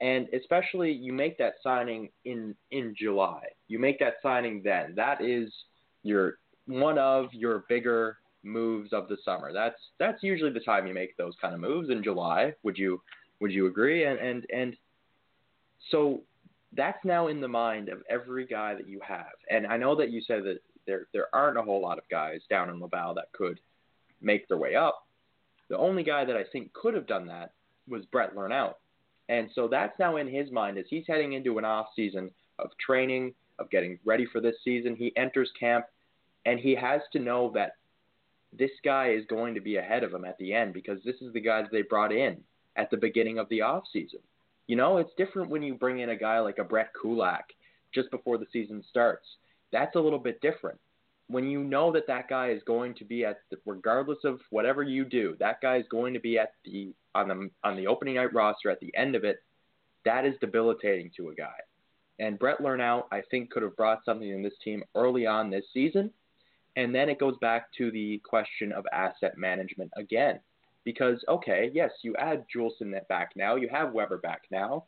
and especially you make that signing in in July. You make that signing then. That is your one of your bigger moves of the summer. That's that's usually the time you make those kind of moves in July. Would you would you agree? And and and so that's now in the mind of every guy that you have. And I know that you said that there there aren't a whole lot of guys down in Laval that could make their way up. The only guy that I think could have done that was Brett Lernout. And so that's now in his mind as he's heading into an off season of training, of getting ready for this season. He enters camp and he has to know that this guy is going to be ahead of him at the end because this is the guy that they brought in at the beginning of the off season. You know, it's different when you bring in a guy like a Brett Kulak just before the season starts. That's a little bit different. When you know that that guy is going to be at, the, regardless of whatever you do, that guy is going to be at the on the on the opening night roster at the end of it. That is debilitating to a guy. And Brett Lernout, I think, could have brought something in this team early on this season. And then it goes back to the question of asset management again. Because, okay, yes, you add Juulsen back now, you have Weber back now.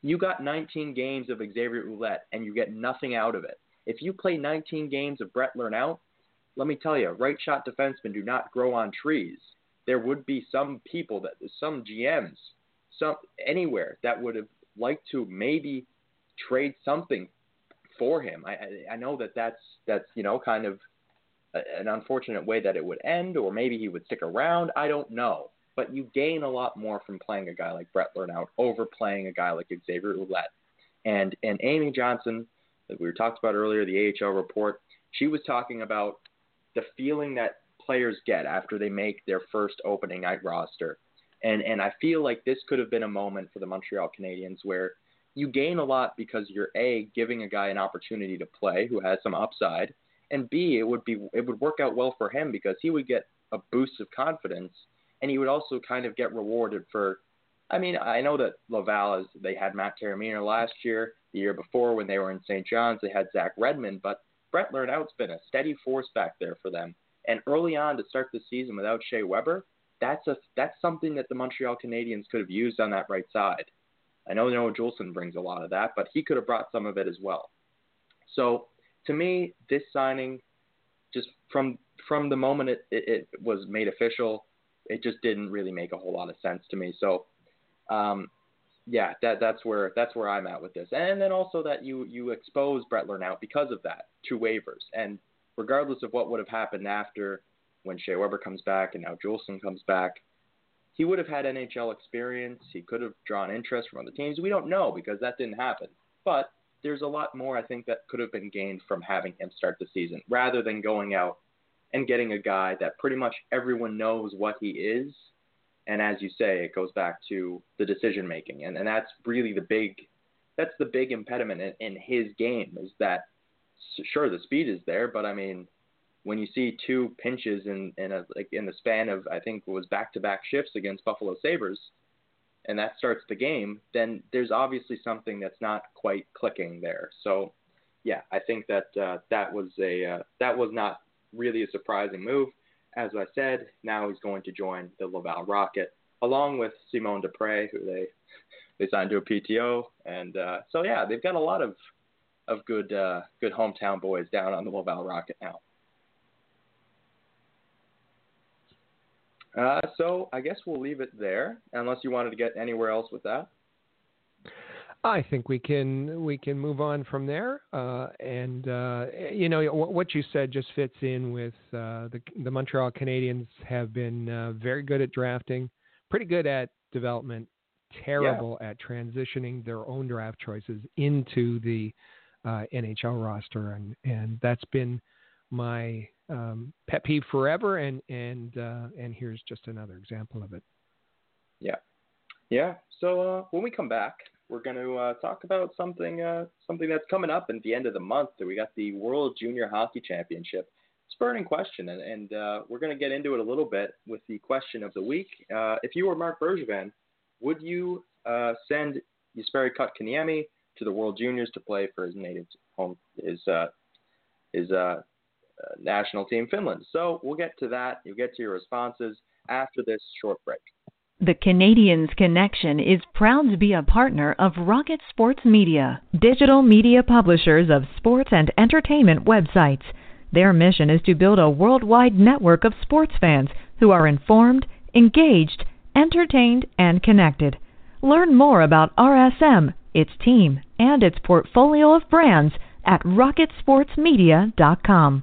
You got 19 games of Xavier Ouellet, and you get nothing out of it. If you play 19 games of Brett Lernout, let me tell you, right shot defensemen do not grow on trees. There would be some people that, some GMs, some anywhere that would have liked to maybe trade something for him. I, I, know that that's that's you know kind of an unfortunate way that it would end, or maybe he would stick around. I don't know, but you gain a lot more from playing a guy like Brett Lernout over playing a guy like Xavier Ouellet. And and Amy Johnson, that we were talked about earlier, the AHL report, she was talking about the feeling that players get after they make their first opening night roster. And and I feel like this could have been a moment for the Montreal Canadiens where you gain a lot because you're a giving a guy an opportunity to play who has some upside, and b it would be it would work out well for him because he would get a boost of confidence, and he would also kind of get rewarded for. I mean, I know that Laval is they had Matt Carabiner last year, the year before when they were in St. John's they had Zach Redmond, but Brett Lernout's been a steady force back there for them. And early on to start the season without Shea Weber, that's a that's something that the Montreal Canadiens could have used on that right side. I know Noah Juulsen brings a lot of that, but he could have brought some of it as well. So to me, this signing, just from from the moment it, it, it was made official, it just didn't really make a whole lot of sense to me. So, um, yeah, that that's where that's where I'm at with this. And then also that you you expose Brett Lernout because of that to waivers. And regardless of what would have happened after when Shea Weber comes back and now Juulsen comes back, he would have had NHL experience. He could have drawn interest from other teams. We don't know because that didn't happen. But there's a lot more I think that could have been gained from having him start the season rather than going out and getting a guy that pretty much everyone knows what he is. And as you say, it goes back to the decision making, and, and that's really the big that's the big impediment in, in his game is that sure the speed is there, but I mean when you see two pinches in in a like in the span of I think was back to back shifts against Buffalo Sabres, and that starts the game, then there's obviously something that's not quite clicking there. So yeah, I think that uh, that was a uh, that was not really a surprising move. As I said, now he's going to join the Laval Rocket along with Simon Després, who they they signed to a PTO, and uh, so yeah, they've got a lot of of good uh, good hometown boys down on the Laval Rocket now. Uh, so I guess we'll leave it there, unless you wanted to get anywhere else with that. I think we can we can move on from there, uh, and uh, you know what you said just fits in with uh, the the Montreal Canadiens have been uh, very good at drafting, pretty good at development, terrible yeah. at transitioning their own draft choices into the uh, NHL roster, and and that's been my um, pet peeve forever, and and uh, and here's just another example of it. Yeah, yeah. So uh, when we come back, we're going to uh, talk about something uh, something that's coming up at the end of the month. We got the World Junior Hockey Championship. It's a burning question, and, and uh, we're going to get into it a little bit with the question of the week. Uh, if you were Marc Bergevin, would you send Jesperi Kotkaniemi to the World Juniors to play for his native home, his uh, Uh, national team Finland. So we'll get to that. You'll get to your responses after this short break. The Canadiens Connection is proud to be a partner of Rocket Sports Media, digital media publishers of sports and entertainment websites. Their mission is to build a worldwide network of sports fans who are informed, engaged, entertained, and connected. Learn more about RSM, its team, and its portfolio of brands at rocketsportsmedia.com.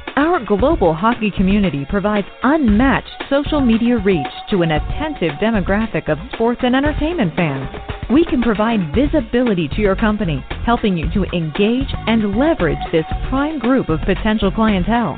Our global hockey community provides unmatched social media reach to an attentive demographic of sports and entertainment fans. We can provide visibility to your company, helping you to engage and leverage this prime group of potential clientele.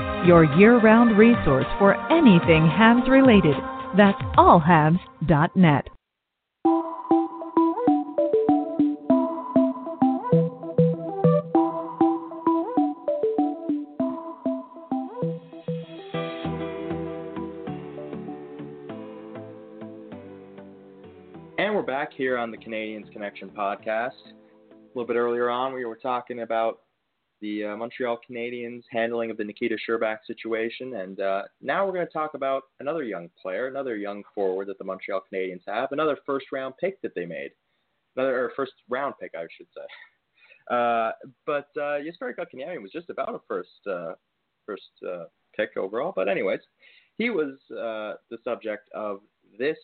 your year-round resource for anything Habs related. That's allhabs.net. And we're back here on the Canadiens Connection podcast. A little bit earlier on, we were talking about the uh, Montreal Canadiens handling of the Nikita Scherbak situation, and uh, now we're going to talk about another young player, another young forward that the Montreal Canadiens have, another first round pick that they made, another first round pick, I should say. Uh, but uh, Jesperi was just about a first uh, first uh, pick overall. But anyways, he was uh, the subject of this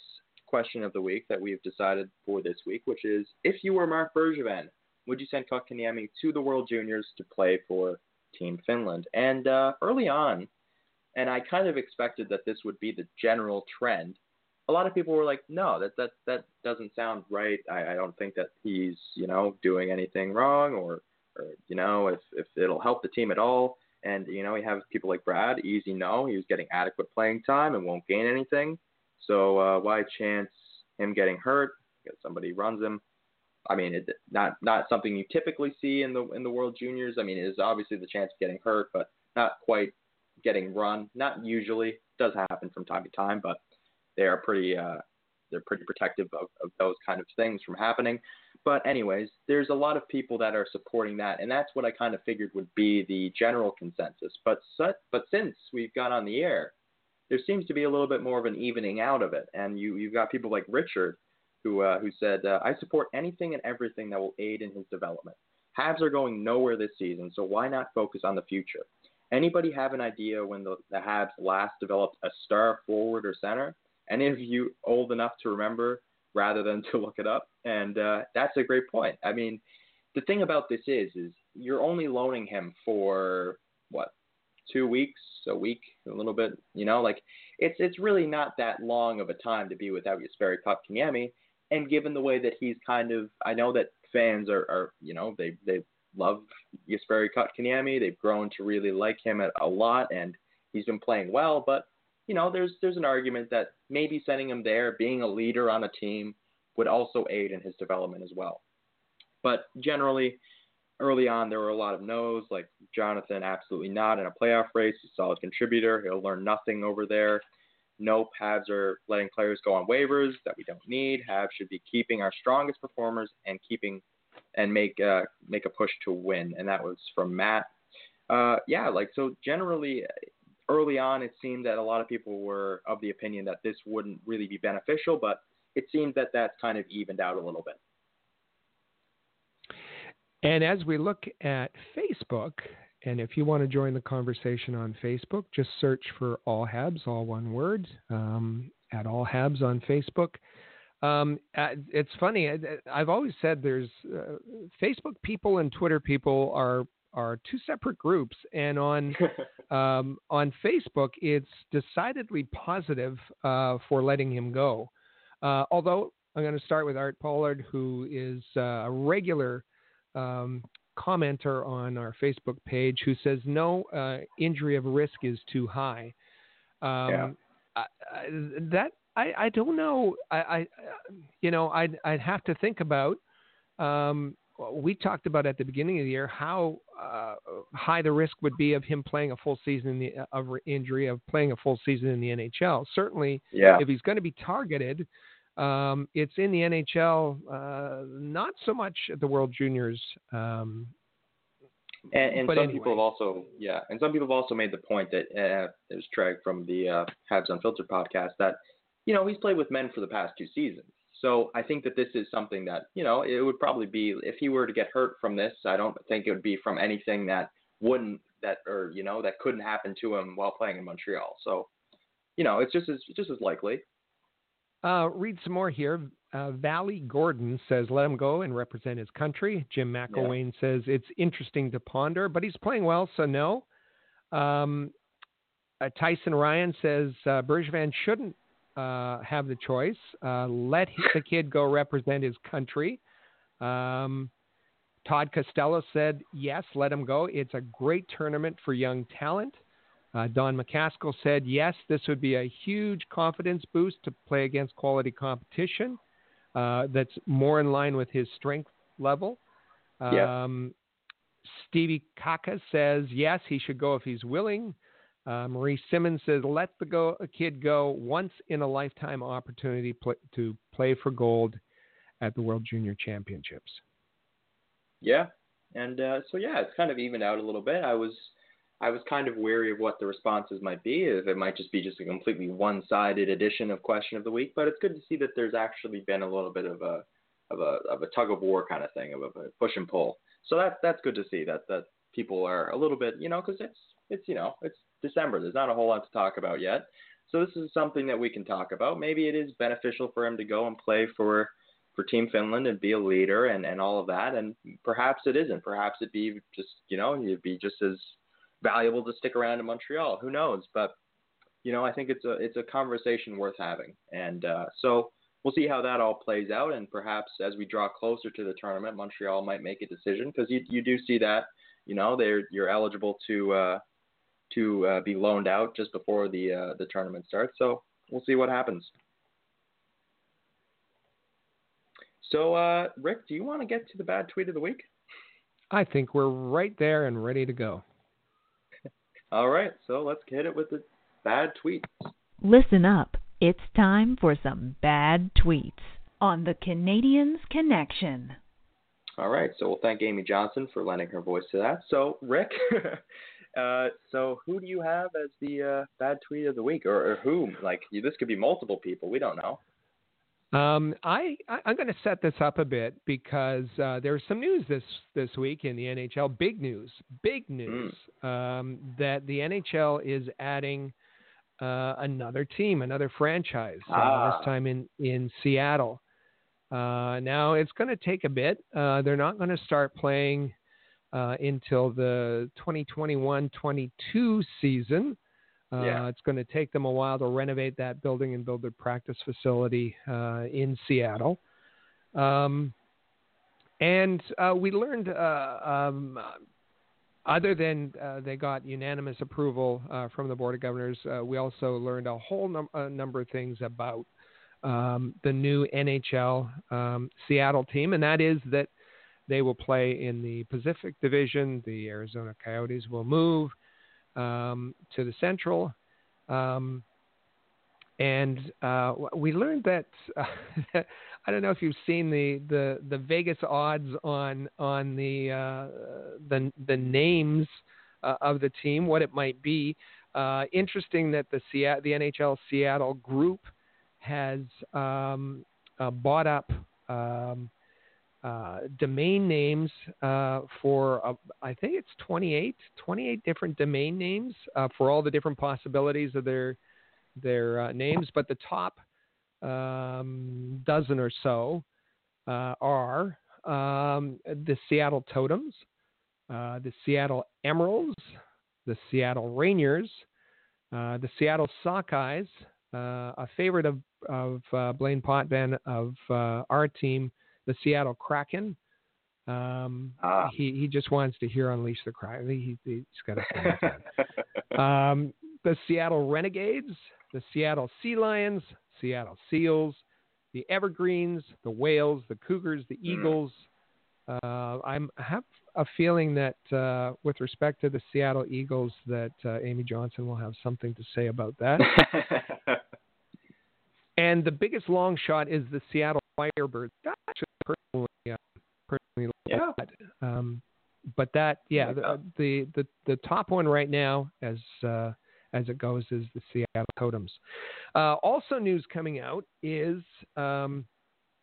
question of the week that we've decided for this week, which is if you were Marc Bergevin, would you send Kotkaniemi to the World Juniors to play for Team Finland? And uh, early on, and I kind of expected that this would be the general trend. A lot of people were like, "No, that that that doesn't sound right. I, I don't think that he's you know doing anything wrong, or or you know if if it'll help the team at all." And you know, we have people like Brad, easy no, he was getting adequate playing time and won't gain anything. So uh, why chance him getting hurt? Because somebody runs him. I mean, it's not not something you typically see in the in the World Juniors. I mean, it is obviously the chance of getting hurt, but not quite getting run. Not usually. It does happen from time to time, but they are pretty uh, they're pretty protective of, of those kind of things from happening. But anyways, there's a lot of people that are supporting that, and that's what I kind of figured would be the general consensus. But but since we've got on the air, there seems to be a little bit more of an evening out of it, and you you've got people like Richard, who uh, who said uh, I support anything and everything that will aid in his development. Habs are going nowhere this season, so why not focus on the future? Anybody have an idea when the, the Habs last developed a star forward or center? Any of you old enough to remember rather than to look it up? And uh, that's a great point. I mean, the thing about this is, is you're only loaning him for what two weeks, a week, a little bit. You know, like it's it's really not that long of a time to be without Jesperi Kotkaniemi. And given the way that he's kind of, I know that fans are, are you know, they they love Jesperi Kotkaniemi. They've grown to really like him a, lot, and he's been playing well. But you know, there's there's an argument that maybe sending him there, being a leader on a team, would also aid in his development as well. But generally, early on, there were a lot of no's, like Jonathan, absolutely not in a playoff race. He's a solid contributor. He'll learn nothing over there. Nope, Habs are letting players go on waivers that we don't need. Habs should be keeping our strongest performers and keeping and make uh, make a push to win. And that was from Matt. Uh, yeah, like so. Generally, early on, it seemed that a lot of people were of the opinion that this wouldn't really be beneficial, but it seems that that's kind of evened out a little bit. And as we look at Facebook, and if you want to join the conversation on Facebook, just search for All Habs, all one word, um, at All Habs on Facebook. Um, uh, it's funny. I've always said there's uh, Facebook people and Twitter people are are two separate groups, and on um, on Facebook, it's decidedly positive uh, for letting him go. Uh, although I'm going to start with Art Pollard, who is uh, a regular um, commenter on our Facebook page, who says no uh, injury of risk is too high. Um, yeah. I, I, that I, I don't know. I, I you know I'd I'd have to think about. Um, we talked about at the beginning of the year how uh, high the risk would be of him playing a full season in the, of injury, of playing a full season in the NHL. Certainly, yeah. if he's going to be targeted, um, it's in the NHL, uh, not so much at the World Juniors. Um, and, and some anyway. people have also, yeah, and some people have also made the point that uh, it was Treg from the uh, Habs Unfiltered podcast that, you know, he's played with men for the past two seasons. So I think that this is something that, you know, it would probably be if he were to get hurt from this, I don't think it would be from anything that wouldn't that or, you know, that couldn't happen to him while playing in Montreal. So, you know, it's just as just as likely. Uh, read some more here. Uh, Valley Gordon says, let him go and represent his country. Jim McElwain yeah. says, it's interesting to ponder, but he's playing well, so no. Um, uh, Tyson Ryan says, uh, Bergevin shouldn't uh, have the choice. Uh, let the kid go represent his country. Um, Todd Costello said, yes, let him go. It's a great tournament for young talent. Uh, Don McCaskill said, yes, this would be a huge confidence boost to play against quality competition uh, that's more in line with his strength level. Um, Stevie Kaka says, yes, he should go if he's willing. Uh, Marie Simmons says, let the go, kid go once in a lifetime opportunity pl- to play for gold at the World Junior Championships. Yeah, and uh, so yeah, it's kind of evened out a little bit. I was I was kind of wary of what the responses might be. If it might just be just a completely one-sided edition of Question of the Week, but it's good to see that there's actually been a little bit of a of a of a tug of war kind of thing, of a push and pull. So that's that's good to see that that people are a little bit, you know, because it's it's you know it's December. There's not a whole lot to talk about yet. So this is something that we can talk about. Maybe it is beneficial for him to go and play for for Team Finland and be a leader and and all of that. And perhaps it isn't. Perhaps it'd be just you know he'd be just as valuable to stick around in Montreal. Who knows? But you know I think it's a it's a conversation worth having. And uh, so we'll see how that all plays out. And perhaps as we draw closer to the tournament, Montreal might make a decision because you you do see that you know they're you're eligible to uh, to uh, be loaned out just before the uh, the tournament starts. So we'll see what happens. So, uh, Rick, do you want to get to the bad tweet of the week? I think we're right there and ready to go. All right, so let's hit it with the bad tweets. Listen up. It's time for some bad tweets on the Canadiens Connection. All right, so we'll thank Amy Johnson for lending her voice to that. So, Rick, uh, so who do you have as the uh, bad tweet of the week, or, or whom? Like, this could be multiple people. We don't know. Um, I, I am going to set this up a bit because uh, there's some news this this week in the NHL. Big news, big hmm. news mm. um, that the NHL is adding uh, another team, another franchise. Uh, ah. this time in in Seattle. Uh, now it's going to take a bit. Uh, they're not going to start playing uh, until the 2021-22 season. Uh, yeah. It's going to take them a while to renovate that building and build their practice facility uh, in Seattle. Um, and uh, we learned, uh, um, other than uh, they got unanimous approval uh, from the Board of Governors, we also learned a whole num- a number of things about um, the new NHL um, Seattle team, and that is that they will play in the Pacific Division. The Arizona Coyotes will move um, to the Central. Um, and uh, we learned that uh, I don't know if you've seen the, the, the Vegas odds on on the uh, the the names uh, of the team, what it might be. Uh, interesting that the Seattle, the NHL Seattle group has um, uh, bought up um, uh, domain names uh, for uh, I think it's 28, 28 different domain names uh, for all the different possibilities of their their uh, names. But the top um, dozen or so are um, the Seattle Totems, the Seattle Emeralds, the Seattle Rainiers, the Seattle Sockeyes, a favorite of of Blaine Potvin of our team the Seattle Kraken. Um, ah. he he just wants to hear Unleash the Kraken. He, he's got a um, the Seattle Renegades, the Seattle Sea Lions, Seattle Seals, the Evergreens, the Whales, the Cougars, the hmm. Eagles. Uh, I'm, I have a feeling that uh, with respect to the Seattle Eagles, that uh, Amy Johnson will have something to say about that. and the biggest long shot is the Seattle Firebirds personally, uh, personally yeah. That. Um, but that, yeah, the, the, the the top one right now, as uh, as it goes, is the Seattle Totems. Uh, also, news coming out is um,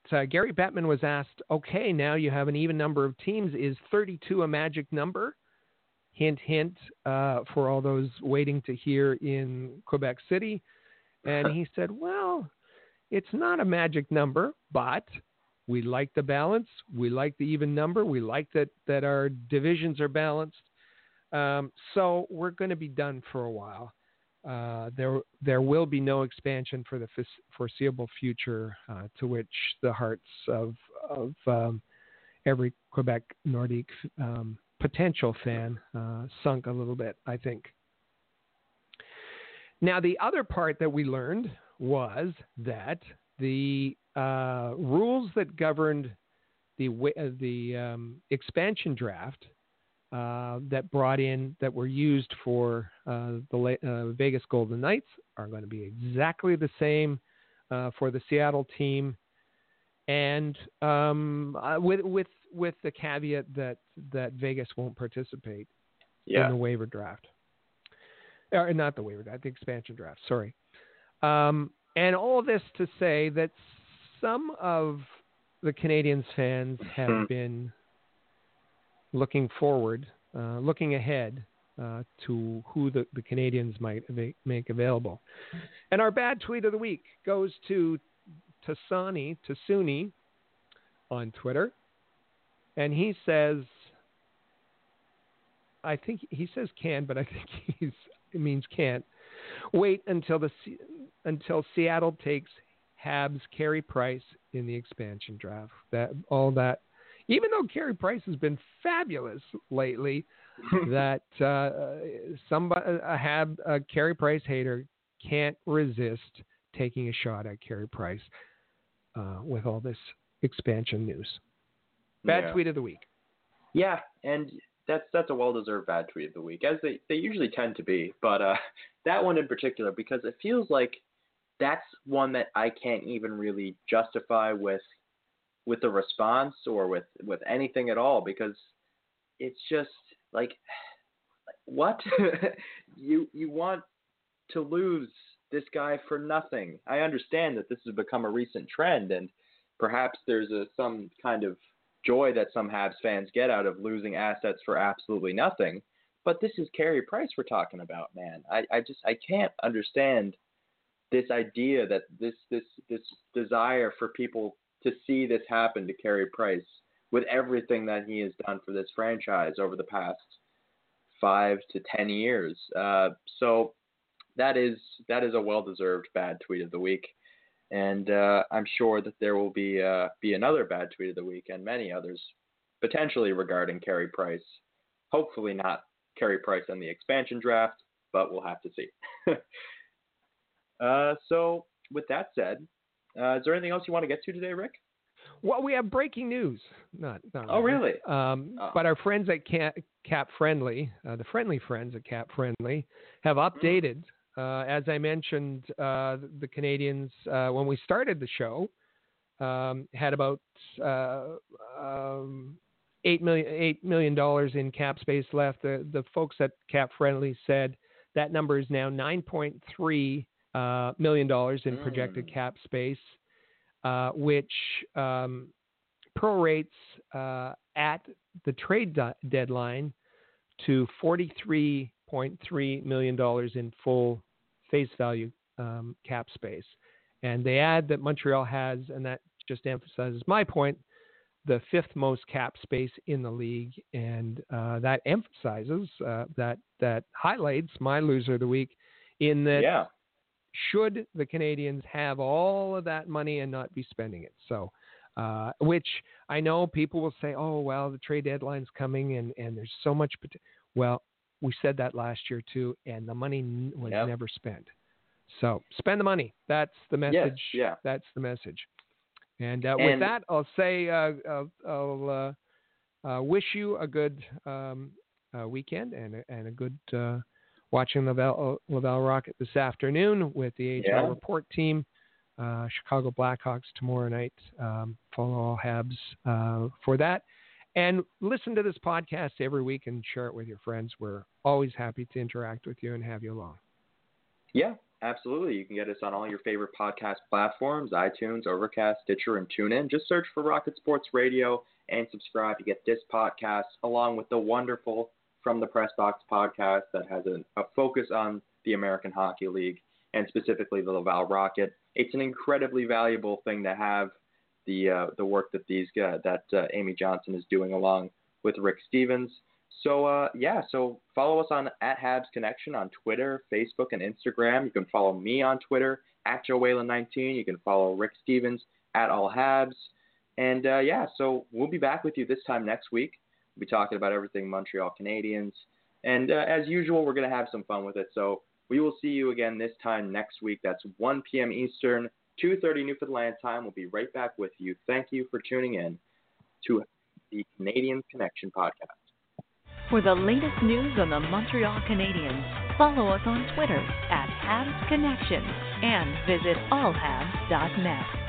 so Gary Bettman was asked, "Okay, now you have an even number of teams. Is 32 a magic number?" Hint, hint, uh, for all those waiting to hear in Quebec City. And he said, "Well, it's not a magic number, but." We like the balance. We like the even number. We like that that our divisions are balanced. Um, so we're going to be done for a while. Uh, there there will be no expansion for the foreseeable future, uh, to which the hearts of of um, every Quebec Nordique um, potential fan uh, sunk a little bit. I think. Now the other part that we learned was that the uh, rules that governed the uh, the um, expansion draft uh, that brought in that were used for uh, the uh, Vegas Golden Knights are going to be exactly the same uh, for the Seattle team, and um, with with with the caveat that that Vegas won't participate Yeah. in the waiver draft, or not the waiver draft, the expansion draft. Sorry. Um, and all this to say that some of the Canadiens fans have Mhm. been looking forward, uh, looking ahead uh, to who the, the Canadiens might make available. And our bad tweet of the week goes to Tasani Tasuni on Twitter, and he says, I think he says can, but I think he's it means can't. Wait until the until Seattle takes Habs Carey Price in the expansion draft. That all that, even though Carey Price has been fabulous lately, that uh, somebody a Hab a Carey Price hater can't resist taking a shot at Carey Price uh, with all this expansion news. Bad Yeah. tweet of the week. Yeah, and that's that's a well-deserved bad tweet of the week, as they they usually tend to be. But uh, that one in particular, because it feels like that's one that I can't even really justify with with the response or with with anything at all, because it's just like what you you want to lose this guy for nothing. I understand that this has become a recent trend, and perhaps there's a some kind of joy that some Habs fans get out of losing assets for absolutely nothing. But this is Carey Price we're talking about, man. I, I just I can't understand this idea that this this this desire for people to see this happen to Carey Price with everything that he has done for this franchise over the past five to ten years. Uh, so that is that is a well deserved bad tweet of the week and uh, I'm sure that there will be uh, be another bad tweet of the week and many others potentially regarding Carey Price. Hopefully not Carey Price in the expansion draft, but we'll have to see. uh, so with that said, uh, is there anything else you want to get to today, Rick? Well, we have breaking news. Not, not Oh, really? Um, Oh. But our friends at Cap, Friendly, uh, the friendly friends at Cap Friendly, have updated. Uh, as I mentioned, uh, the, Canadiens, uh, when we started the show, um, had about uh, um, eight million eight million dollars in cap space left. The the folks at Cap Friendly said that number is now nine point three uh, million dollars in projected Mm. cap space, uh, which um, prorates uh, at the trade de- deadline to $43.3 million in full face value um, cap space. And they add that Montreal has, and that just emphasizes my point, the fifth most cap space in the league. And uh, that emphasizes, uh, that, that highlights my loser of the week in that yeah. Should the Canadiens have all of that money and not be spending it. So, uh, which I know people will say, oh, well, the trade deadline's coming and, and there's so much. Pot-. Well, we said that last year too, and the money n- was Yep. never spent. So spend the money. That's the Yes, message. yeah. That's the message. And, uh, with that, I'll say uh, I'll, I'll uh, uh, wish you a good um, uh, weekend and a, and a good uh, watching Laval, Laval Rocket this afternoon with the AHL Yeah. report team. Uh, Chicago Blackhawks tomorrow night. Um, follow all Habs uh, for that. And listen to this podcast every week and share it with your friends. We're always happy to interact with you and have you along. Yeah, absolutely. You can get us on all your favorite podcast platforms iTunes, Overcast, Stitcher, and TuneIn. Just search for Rocket Sports Radio and subscribe. to get this podcast along with the wonderful From the Press Box podcast that has a, a focus on the American Hockey League and specifically the Laval Rocket. It's an incredibly valuable thing to have the uh, the work that these uh, that uh, Amy Johnson is doing along with Rick Stevens. So uh, yeah, so follow us on at Habs Connection on Twitter, Facebook, and Instagram. You can follow me on Twitter at Joe Whalen19. You can follow Rick Stevens at All Habs. And uh, yeah, so we'll be back with you this time next week. We'll be talking about everything Montreal Canadiens. And uh, as usual, we're going to have some fun with it. So we will see you again this time next week. That's 1 p.m. Eastern, 2.30 Newfoundland time. We'll be right back with you. Thank you for tuning in to the Canadian Connection podcast. For the latest news on the Montreal Canadiens, follow us on Twitter at Habs Connection and visit allhabs.net.